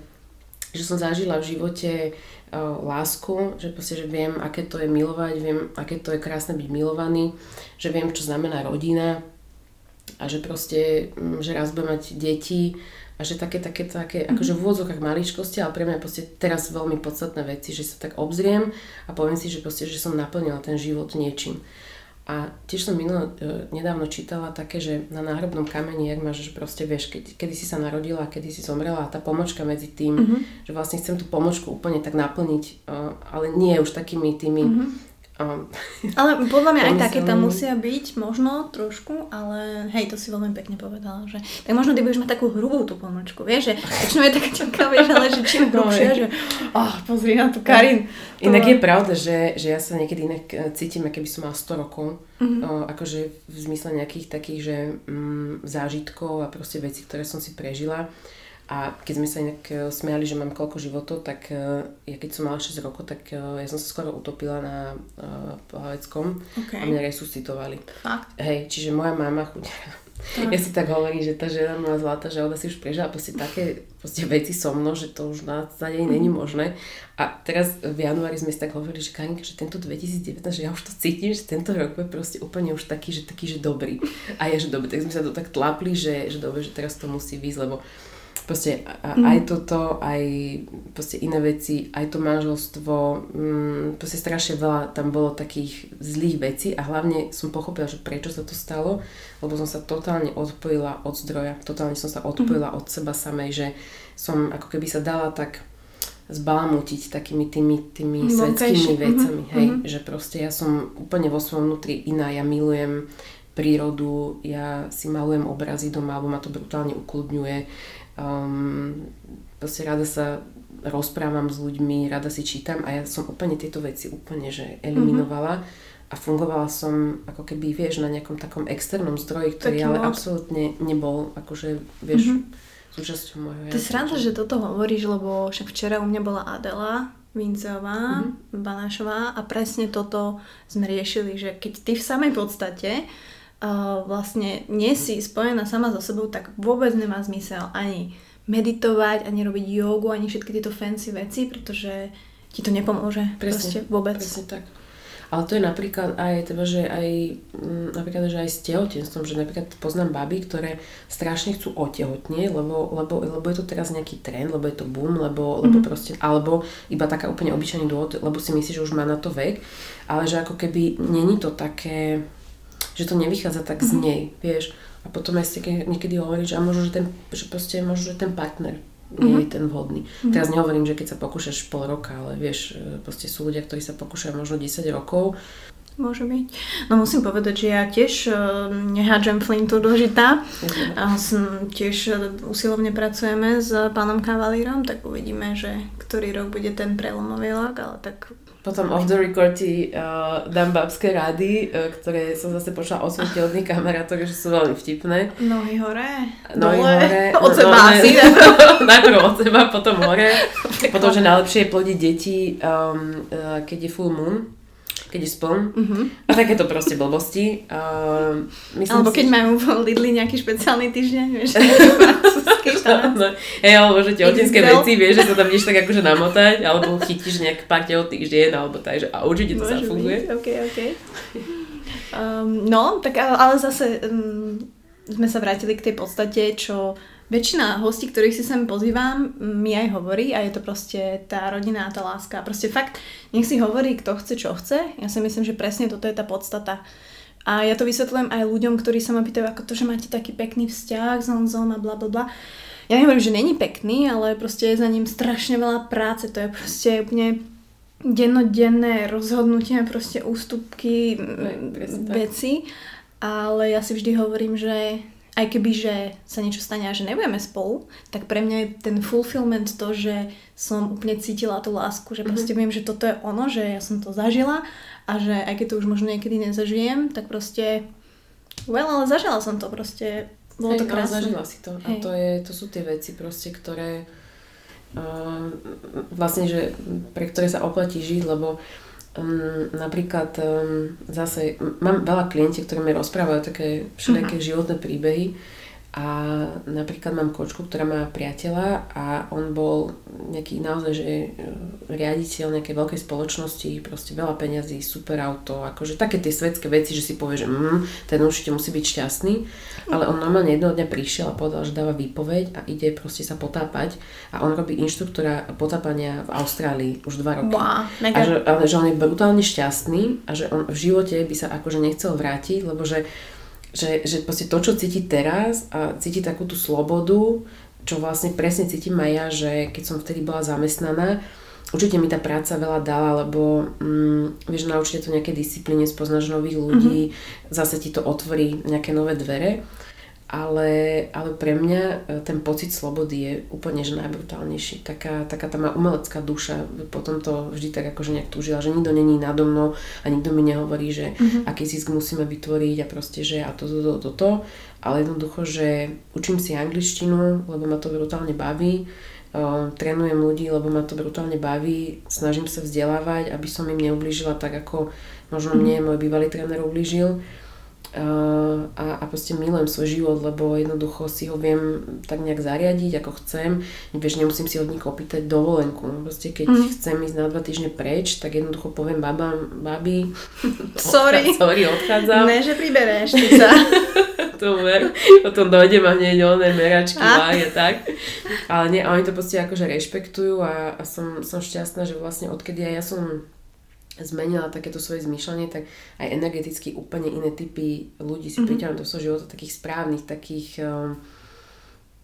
že som zažila v živote lásku, že proste, že viem, aké to je milovať, viem, aké to je krásne byť milovaný, že viem, čo znamená rodina a že proste, mm, že raz budem mať deti a že také, také, také, mm-hmm. akože v úvodzokách maličkosti, ale pre mňa proste teraz veľmi podstatné veci, že sa tak obzriem a poviem si, že proste, že som naplnila ten život niečím. A tiež som minulo, e, nedávno čítala také, že na náhrobnom kameni, jak máš, že proste vieš, keď, kedy si sa narodila, kedy si zomrela a tá pomočka medzi tým, mm-hmm. že vlastne chcem tú pomočku úplne tak naplniť, uh, ale nie už takými tými mm-hmm Um, ale podľa mňa aj také tam musia byť, možno trošku, ale hej, to si veľmi pekne povedala, že tak možno ty budeš mať takú hrubú tú pomočku, vieš, že väčšinou je taká tenká, vieš, ale že čím no, hrubšia, že oh, pozri na tú Karin. To... Inak je pravda, že, že ja sa niekedy inak e, cítim, keby som mal 100 rokov, mm-hmm. o, akože v zmysle nejakých takých, že mm, zážitkov a proste veci, ktoré som si prežila. A keď sme sa inak e, smiali, že mám koľko životov, tak e, ja keď som mala 6 rokov, tak e, ja som sa skoro utopila na uh, Pohľaveckom okay. a mňa resuscitovali. Fakt? Hej, čiže moja mama chudiara. Ja si tak hovorím, že tá žena má zlata, že ona si už prežila proste také proste veci so mnou, že to už na, na nej není mhm. možné. A teraz v januári sme si tak hovorili, že Karinka, že tento 2019, že ja už to cítim, že tento rok bude proste úplne už taký, že taký, že dobrý. A ja, že dobre, tak sme sa to tak tlápli, že, že dobre, že teraz to musí výsť, lebo proste mm. aj toto, aj proste iné veci, aj to manželstvo, mm, proste strašne veľa tam bolo takých zlých vecí a hlavne som pochopila, že prečo sa to stalo, lebo som sa totálne odpojila od zdroja, totálne som sa odpojila mm. od seba samej, že som ako keby sa dala tak zbalamutiť takými tými, tými svetskými vecami, mm-hmm. hej, mm-hmm. že proste ja som úplne vo svojom vnútri iná, ja milujem prírodu, ja si malujem obrazy doma, alebo ma to brutálne ukludňuje, Um, proste rada sa rozprávam s ľuďmi, rada si čítam a ja som úplne tieto veci úplne že eliminovala mm-hmm. a fungovala som ako keby, vieš, na nejakom takom externom zdroji, ktorý Taký ale moc. absolútne nebol, akože, vieš, mm-hmm. súčasťou môjho To je sranda, že toto hovoríš, lebo však včera u mňa bola Adela Vinceová, mm-hmm. Banášová a presne toto sme riešili, že keď ty v samej podstate uh, vlastne nie si spojená sama so sebou, tak vôbec nemá zmysel ani meditovať, ani robiť jogu, ani všetky tieto fancy veci, pretože ti to nepomôže. Presne, vôbec. Presne tak. Ale to je napríklad aj, teda, že aj, mm, napríklad, že aj s tehotenstvom, že napríklad poznám baby, ktoré strašne chcú otehotnieť, lebo, lebo, lebo je to teraz nejaký trend, lebo je to boom, lebo, mm-hmm. lebo proste, alebo iba taká úplne obyčajný dôvod, lebo si myslí, že už má na to vek, ale že ako keby není to také, že to nevychádza tak mm-hmm. z mhm. nej, vieš. A potom aj ste niekedy hovorí, že a možno, že ten, že proste, možno, že ten partner nie mm-hmm. je ten vhodný. Mm-hmm. Teraz nehovorím, že keď sa pokúšaš pol roka, ale vieš, e, proste sú ľudia, ktorí sa pokúšajú možno 10 rokov. Môže byť. No musím povedať, že ja tiež uh, nehádžem flintu do žita. Mm-hmm. A som, tiež uh, usilovne pracujeme s pánom Kavalírom, tak uvidíme, že ktorý rok bude ten prelomový rok, ale tak potom off the record ti uh, dám babské rady, uh, ktoré som zase počula od svojich od kamarátov, že sú veľmi vtipné. Nohy hore, Nohy dole, hore. od no, seba asi. Najprv od seba, potom hore. potom, že najlepšie je plodiť deti, um, uh, keď je full moon keď je spln. Uh-huh. A takéto proste blbosti. Uh, alebo keď si, majú v Lidli nejaký špeciálny týždeň, vieš. no, hej, alebo že tie otenské veci, vieš, že sa tam ideš tak akože namotať, alebo chytíš nejak pár teho týždeň, alebo tak, že a určite to sa funguje. OK, OK. Um, no, tak ale zase um, sme sa vrátili k tej podstate, čo väčšina hostí, ktorých si sem pozývam, mi aj hovorí a je to proste tá rodina a tá láska. Proste fakt, nech si hovorí, kto chce, čo chce. Ja si myslím, že presne toto je tá podstata. A ja to vysvetľujem aj ľuďom, ktorí sa ma pýtajú, ako to, že máte taký pekný vzťah s Honzom a bla bla bla. Ja nehovorím, že není pekný, ale proste je za ním strašne veľa práce. To je proste úplne dennodenné rozhodnutia, proste ústupky, veci. Ale ja si vždy hovorím, že aj keby, že sa niečo stane a že nebudeme spolu, tak pre mňa je ten fulfillment to, že som úplne cítila tú lásku, že proste mm-hmm. viem, že toto je ono, že ja som to zažila a že aj keď to už možno niekedy nezažijem, tak proste well, ale zažila som to proste, bolo Hej, to krásne. zažila si to Hej. a to, je, to sú tie veci proste, ktoré uh, vlastne, že pre ktoré sa oplatí žiť, lebo Um, napríklad um, zase mám veľa klienti, ktorí mi rozprávajú také všelijaké uh-huh. životné príbehy a napríklad mám kočku, ktorá má priateľa a on bol nejaký naozaj, že e, riaditeľ nejakej veľkej spoločnosti, proste veľa peňazí, super auto, akože také tie svetské veci, že si povie, že mm, ten určite musí byť šťastný, ale on normálne jedného dňa prišiel a povedal, že dáva výpoveď a ide proste sa potápať. A on robí inštruktora potápania v Austrálii už dva roky. Wow, a že, ale že on je brutálne šťastný a že on v živote by sa akože nechcel vrátiť, lebo že že, že proste to, čo cíti teraz a cíti takú tú slobodu, čo vlastne presne cítim aj ja, že keď som vtedy bola zamestnaná, určite mi tá práca veľa dala, lebo mm, vieš, naučite to nejaké disciplíne, spoznáš nových ľudí, mm-hmm. zase ti to otvorí nejaké nové dvere ale, ale pre mňa e, ten pocit slobody je úplne že najbrutálnejší. Taká, taká tá má umelecká duša, potom to vždy tak akože nejak túžila, že nikto není nado mnou a nikto mi nehovorí, že mm-hmm. aký zisk musíme vytvoriť a proste, že a to, to, to, to. Ale jednoducho, že učím si angličtinu, lebo ma to brutálne baví, uh, trénujem ľudí, lebo ma to brutálne baví, snažím sa vzdelávať, aby som im neublížila tak, ako možno mne mm-hmm. môj bývalý tréner ublížil a, a proste milujem svoj život, lebo jednoducho si ho viem tak nejak zariadiť, ako chcem. Vieš, nemusím si od nich opýtať dovolenku. No proste keď mm. chcem ísť na dva týždne preč, tak jednoducho poviem babám, babi, sorry, odchá, sorry odchádzam. Ne, že pribereš, ty sa. to ver, potom dojdem a hneď oné meračky, váhy tak. Ale nie, oni to proste akože rešpektujú a, a som, som šťastná, že vlastne odkedy aj ja som zmenila takéto svoje zmýšľanie, tak aj energeticky úplne iné typy ľudí si mm-hmm. do svojho života, takých správnych, takých, uh,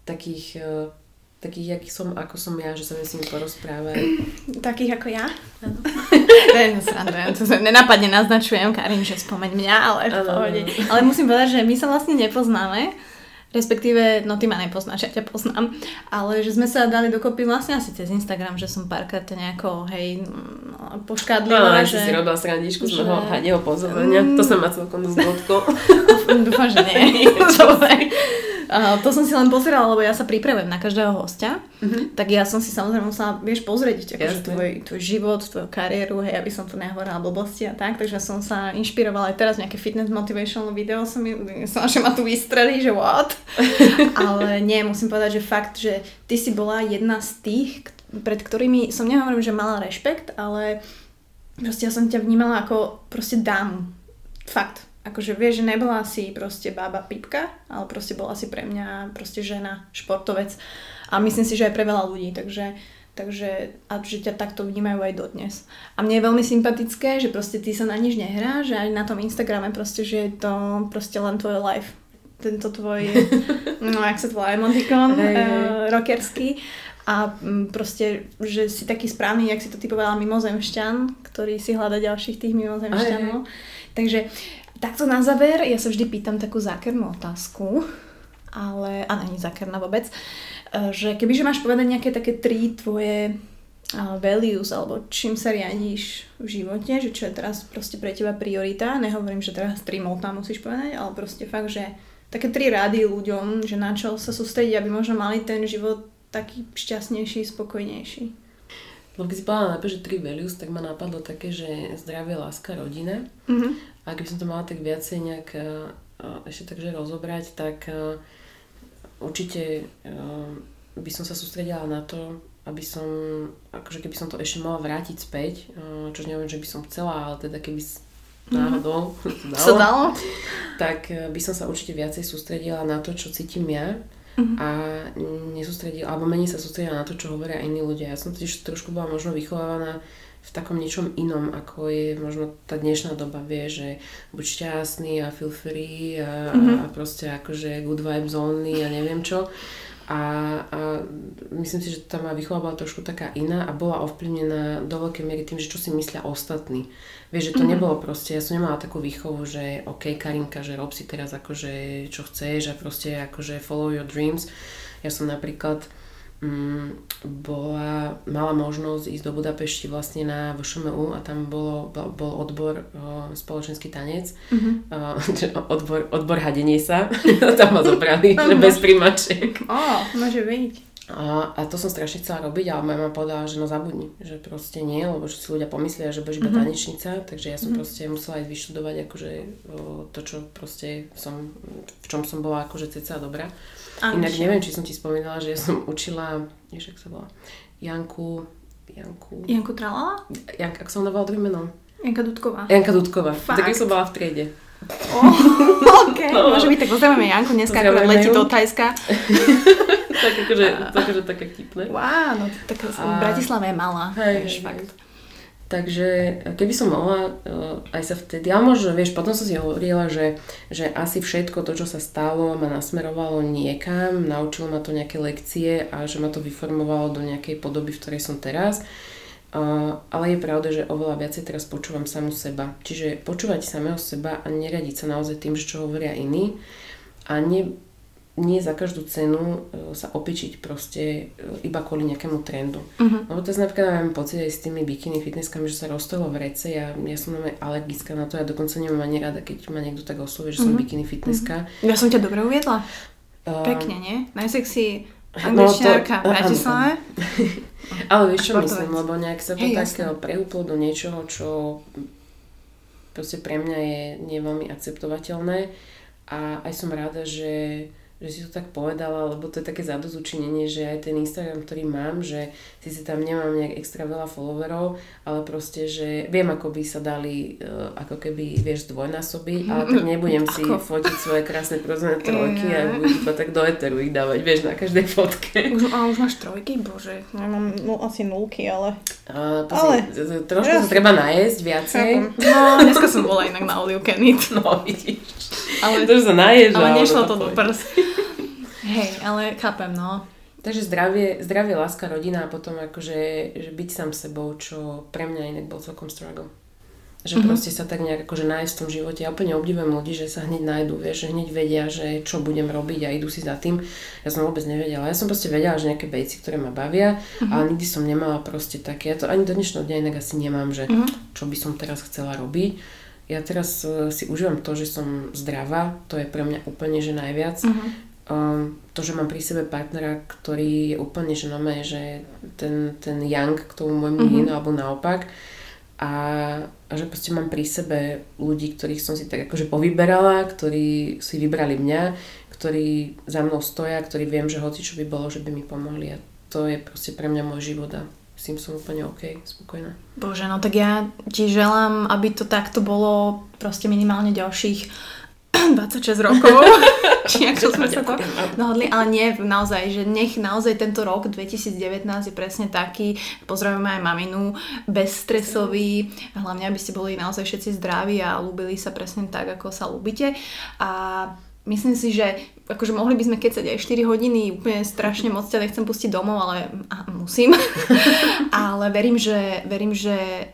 takých, uh, takých, aký som, ako som ja, že sa viem s nimi porozprávať. Takých ako ja? Áno. ne, to sa nenapadne naznačujem, Karin, že spomeň mňa, ale v pohode. Ale musím povedať, že my sa vlastne nepoznáme, Respektíve, no ty ma nepoznáš, ja ťa poznám, ale že sme sa dali dokopy vlastne asi cez Instagram, že som párkrát nejako, hej, no, poškádlila. No, že... si robila srandičku z môjho hadieho pozorenia, mm. to sa ma celkom dosť Dúfam, že nie. Uh, to som si len pozerala, lebo ja sa pripravujem na každého hostia, uh-huh. tak ja som si samozrejme musela, vieš, pozrieť akože tvoj, tvoj život, tvoju kariéru, hej, aby som tu nehovorila blbosti a tak, takže som sa inšpirovala aj teraz nejaké fitness motivational video, som, som že ma tu vystrelí, že what? Ale nie, musím povedať, že fakt, že ty si bola jedna z tých, pred ktorými som nehovorím, že mala rešpekt, ale proste ja som ťa vnímala ako proste dámu. Fakt akože vieš, že nebola si proste bába pipka, ale proste bola si pre mňa proste žena, športovec a myslím si, že aj pre veľa ľudí, takže Takže, a že ťa takto vnímajú aj dodnes. A mne je veľmi sympatické, že proste ty sa na nič nehrá, že aj na tom Instagrame proste, že je to proste len tvoj life. Tento tvoj, no jak sa to volá, emotikon hey, uh, rockerský. A mm, proste, že si taký správny, jak si to ty povedala, mimozemšťan, ktorý si hľada ďalších tých mimozemšťanov. Takže takto na záver, ja sa vždy pýtam takú zákernú otázku, ale, a není zákerná vôbec. Eh, že kebyže máš povedať nejaké také tri tvoje eh, values, alebo čím sa riadíš v živote, že čo je teraz proste pre teba priorita, nehovorím, že teraz tri motá musíš povedať, ale proste fakt, že také tri rady ľuďom, že na čo sa sústrediť, aby možno mali ten život taký šťastnejší, spokojnejší. No keď si povedala najprv, že tri values, tak ma napadlo také, že zdravie, láska, rodina. Mm-hmm. A keby som to mala tak viacej nejak uh, ešte takže rozobrať, tak uh, určite by som sa sústredila na to, aby som, akože keby som to ešte mala vrátiť späť, čož neviem, že by som chcela, ale teda keby mhm. náhodou mm-hmm. dalo, dalo, tak uh, by som sa určite viacej sústredila na to, čo cítim ja mm-hmm. a nesústredila, alebo menej sa sústredila na to, čo hovoria iní ľudia. Ja som tiež trošku bola možno vychovávaná v takom niečom inom, ako je možno tá dnešná doba, vie, že buď šťastný a feel free a, mm-hmm. a proste akože good vibes only a neviem čo. A, a myslím si, že tá moja výchova bola trošku taká iná a bola ovplyvnená do veľkej miery tým, že čo si myslia ostatní. Vieš, že to mm-hmm. nebolo proste, ja som nemala takú výchovu, že OK, Karinka, že rob si teraz akože čo chceš a proste akože follow your dreams. Ja som napríklad Mm, bola, mala možnosť ísť do Budapešti vlastne na VŠMU a tam bolo, bol odbor o, spoločenský tanec, mm-hmm. o, odbor, odbor hadenie sa, tam ma zobrali, že bez primačiek. Ó, oh, môže byť. A, a to som strašne chcela robiť, ale moja mama povedala, že no zabudni, že proste nie, lebo že si ľudia pomyslia, že budeš iba mm-hmm. tanečnica, takže ja som mm-hmm. proste musela ísť vyštudovať akože to, čo proste som, v čom som bola akože ceca dobrá. A Inak neviem, či som ti spomínala, že ja som učila, vieš, ak sa volá, Janku, Janku... Janku Tralala? Janka, ak som dávala druhým menom. Janka Dudková. Janka Dudková. Fakt? Tak som bola v triede. Oh, ok, no. môže byť, tak pozdravujeme Janku, dneska akorát letí do Tajska. tak akože, tak akože také vtipné. Wow, no tak a... Bratislava je malá, hej, vieš, fakt. Takže keby som mohla uh, aj sa vtedy, ale možno, vieš, potom som si hovorila, že, že asi všetko to, čo sa stalo, ma nasmerovalo niekam, naučilo ma to nejaké lekcie a že ma to vyformovalo do nejakej podoby, v ktorej som teraz. Uh, ale je pravda, že oveľa viacej teraz počúvam samu seba. Čiže počúvať samého seba a neradiť sa naozaj tým, že čo hovoria iní a ne, nie za každú cenu e, sa opičiť proste e, iba kvôli nejakému trendu. Uh-huh. Lebo teraz napríklad mám pocit aj s tými bikini fitnesskami, že sa roztojilo v rece. Ja, ja som normálne alergická na to, ja dokonca nemám ani rada, keď ma niekto tak oslovie, že uh-huh. som mhm. bikini fitnesska. Uh-huh. Ja som ťa dobre uviedla. Uh, Pekne, nie? Najsexy angličtiarka no, v Bratislave. Ale vieš čo myslím, lebo nejak sa to hey, tak jasne. preúplo do niečoho, čo proste pre mňa je nie veľmi akceptovateľné a aj som rada, že že si to tak povedala, lebo to je také zadozučinenie, že aj ten Instagram, ktorý mám, že si tam nemám nejak extra veľa followerov, ale proste, že viem, ako by sa dali, uh, ako keby, vieš, zdvojnásobiť, ale tak nebudem si ako? fotiť svoje krásne prozné trojky a budem iba tak do eteru ich dávať, vieš, na každej fotke. Už, a už máš trojky? Bože, ja mám no, asi nulky, ale... Uh, ale... trošku ja sa treba najesť viacej. No, dneska som bola inak na All You Can Eat. No, vidíš. Ale, to, sa naješ, ale nešlo to do prs. Hej, ale chápem, no. Takže zdravie, zdravie, láska, rodina a potom akože že byť sám sebou, čo pre mňa inak bol celkom struggle. Že mm-hmm. proste sa tak nejak akože nájsť v tom živote. Ja úplne obdivujem ľudí, že sa hneď nájdu, vieš, že hneď vedia, že čo budem robiť a idú si za tým. Ja som vôbec nevedela. Ja som proste vedela, že nejaké veci, ktoré ma bavia, mm-hmm. ale nikdy som nemala proste také, ja to ani do dnešného dňa inak asi nemám, že mm-hmm. čo by som teraz chcela robiť. Ja teraz uh, si užívam to, že som zdravá, to je pre mňa úplne že najviac. Mm-hmm um, to, že mám pri sebe partnera, ktorý je úplne, že nome, že ten, ten young k tomu môjmu mm-hmm. yin, alebo naopak. A, a že proste mám pri sebe ľudí, ktorých som si tak akože povyberala, ktorí si vybrali mňa, ktorí za mnou stoja, ktorí viem, že hoci čo by bolo, že by mi pomohli. A to je proste pre mňa môj život a s tým som úplne OK, spokojná. Bože, no tak ja ti želám, aby to takto bolo proste minimálne ďalších 26 rokov. Či ako sme sa to dohodli, ale nie, naozaj, že nech naozaj tento rok 2019 je presne taký, pozdravujeme aj maminu, bezstresový, hlavne aby ste boli naozaj všetci zdraví a ľúbili sa presne tak, ako sa ľúbite. A myslím si, že akože mohli by sme kecať aj 4 hodiny, úplne strašne moc ťa nechcem pustiť domov, ale a, musím. ale verím, že, verím, že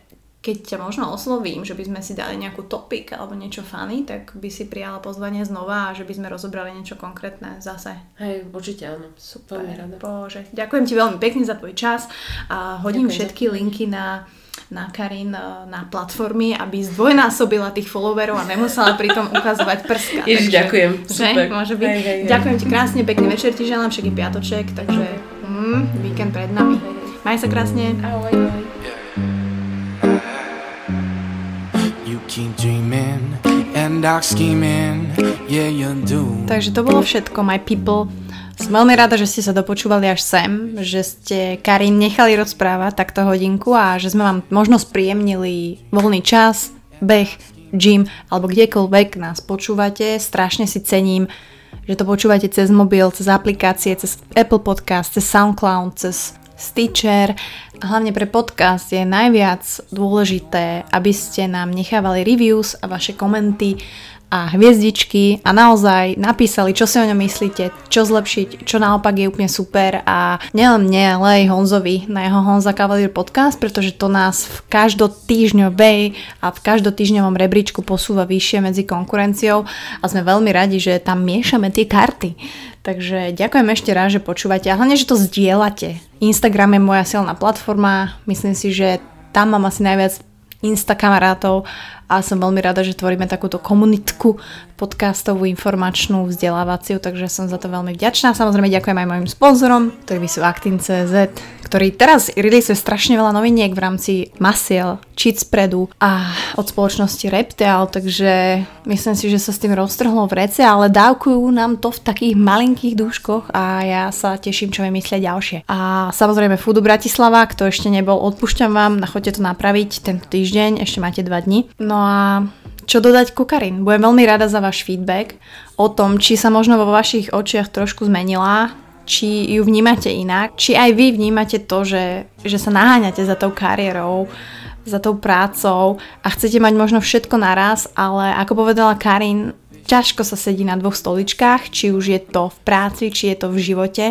keď ťa možno oslovím, že by sme si dali nejakú topik alebo niečo funny, tak by si prijala pozvanie znova a že by sme rozobrali niečo konkrétne zase. Hej, určite áno. Super. Veľmi rada. Bože, ďakujem ti veľmi pekne za tvoj čas a hodím ďakujem všetky linky na na Karin eh, na platformy, aby zdvojnásobila tých followerov a nemusela pritom ukazovať prska. Ježiš, takže, ďakujem. Super. Že, môže byť. Hej, hej, hej. Ďakujem ti krásne, pekný večer ti želám, však je piatoček, takže mm, víkend pred nami. Maj sa krásne. Ahoj, ahoj. Takže to bolo všetko, my people. Som veľmi rada, že ste sa dopočúvali až sem, že ste Karin nechali rozprávať takto hodinku a že sme vám možno spríjemnili voľný čas, beh, gym alebo kdekoľvek nás počúvate. Strašne si cením, že to počúvate cez mobil, cez aplikácie, cez Apple Podcast, cez SoundCloud, cez Stitcher. Hlavne pre podcast je najviac dôležité, aby ste nám nechávali reviews a vaše komenty a hviezdičky a naozaj napísali, čo si o ňom myslíte, čo zlepšiť, čo naopak je úplne super a nielen mne, ale aj Honzovi na jeho Honza Cavalier podcast, pretože to nás v každotýždňovej a v každotýždňovom rebríčku posúva vyššie medzi konkurenciou a sme veľmi radi, že tam miešame tie karty. Takže ďakujem ešte raz, že počúvate. A hlavne, že to zdieľate. Instagram je moja silná platforma, myslím si, že tam mám asi najviac insta kamarátov a som veľmi rada, že tvoríme takúto komunitku podcastovú, informačnú, vzdelávaciu, takže som za to veľmi vďačná. Samozrejme ďakujem aj mojim sponzorom, ktorí sú Actin.cz, ktorý teraz release strašne veľa noviniek v rámci Masiel, Cheatspreadu a od spoločnosti Reptel, takže myslím si, že sa s tým roztrhlo v rece, ale dávkujú nám to v takých malinkých dúškoch a ja sa teším, čo vymyslia ďalšie. A samozrejme Foodu Bratislava, kto ešte nebol, odpúšťam vám, choďte to napraviť tento týždeň, ešte máte dva dni. No a čo dodať Kukarin? Budem veľmi rada za váš feedback o tom, či sa možno vo vašich očiach trošku zmenila, či ju vnímate inak, či aj vy vnímate to, že, že sa naháňate za tou kariérou, za tou prácou a chcete mať možno všetko naraz, ale ako povedala Karin, ťažko sa sedí na dvoch stoličkách, či už je to v práci, či je to v živote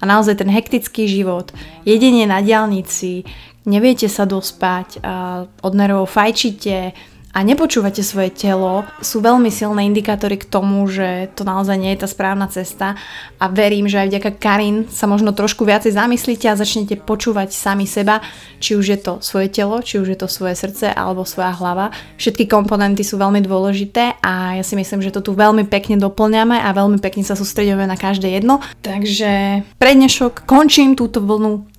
a naozaj ten hektický život, jedenie na diálnici, neviete sa dospať, od nervov fajčíte, a nepočúvate svoje telo, sú veľmi silné indikátory k tomu, že to naozaj nie je tá správna cesta a verím, že aj vďaka Karin sa možno trošku viacej zamyslíte a začnete počúvať sami seba, či už je to svoje telo, či už je to svoje srdce alebo svoja hlava. Všetky komponenty sú veľmi dôležité a ja si myslím, že to tu veľmi pekne doplňame a veľmi pekne sa sústredíme na každé jedno. Takže pre dnešok končím túto vlnu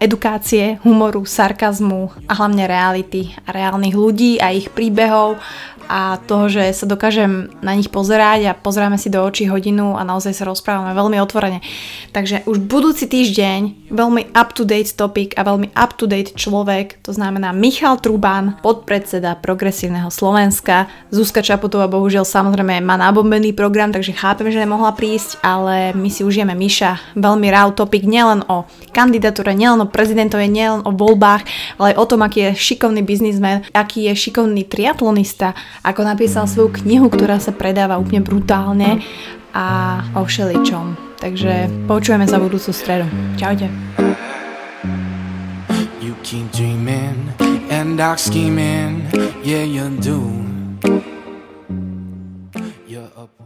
edukácie, humoru, sarkazmu a hlavne reality a reálnych ľudí a ich príbehov a toho, že sa dokážem na nich pozerať a pozeráme si do očí hodinu a naozaj sa rozprávame veľmi otvorene. Takže už budúci týždeň veľmi up-to-date topic a veľmi up-to-date človek, to znamená Michal Trubán, podpredseda Progresívneho Slovenska. Zuzka Čaputová bohužiaľ samozrejme má nabombený program, takže chápem, že nemohla prísť, ale my si užijeme Miša. Veľmi rád topic nielen o kandidatúre, nielen o prezidentovi, nielen o voľbách, ale aj o tom, aký je šikovný biznismen, aký je šikovný triatlonista, ako napísal svoju knihu, ktorá sa predáva úplne brutálne a o všeličom. Takže počujeme sa budúcu stredu. Čaute. You keep dreaming and dark scheming, yeah you do.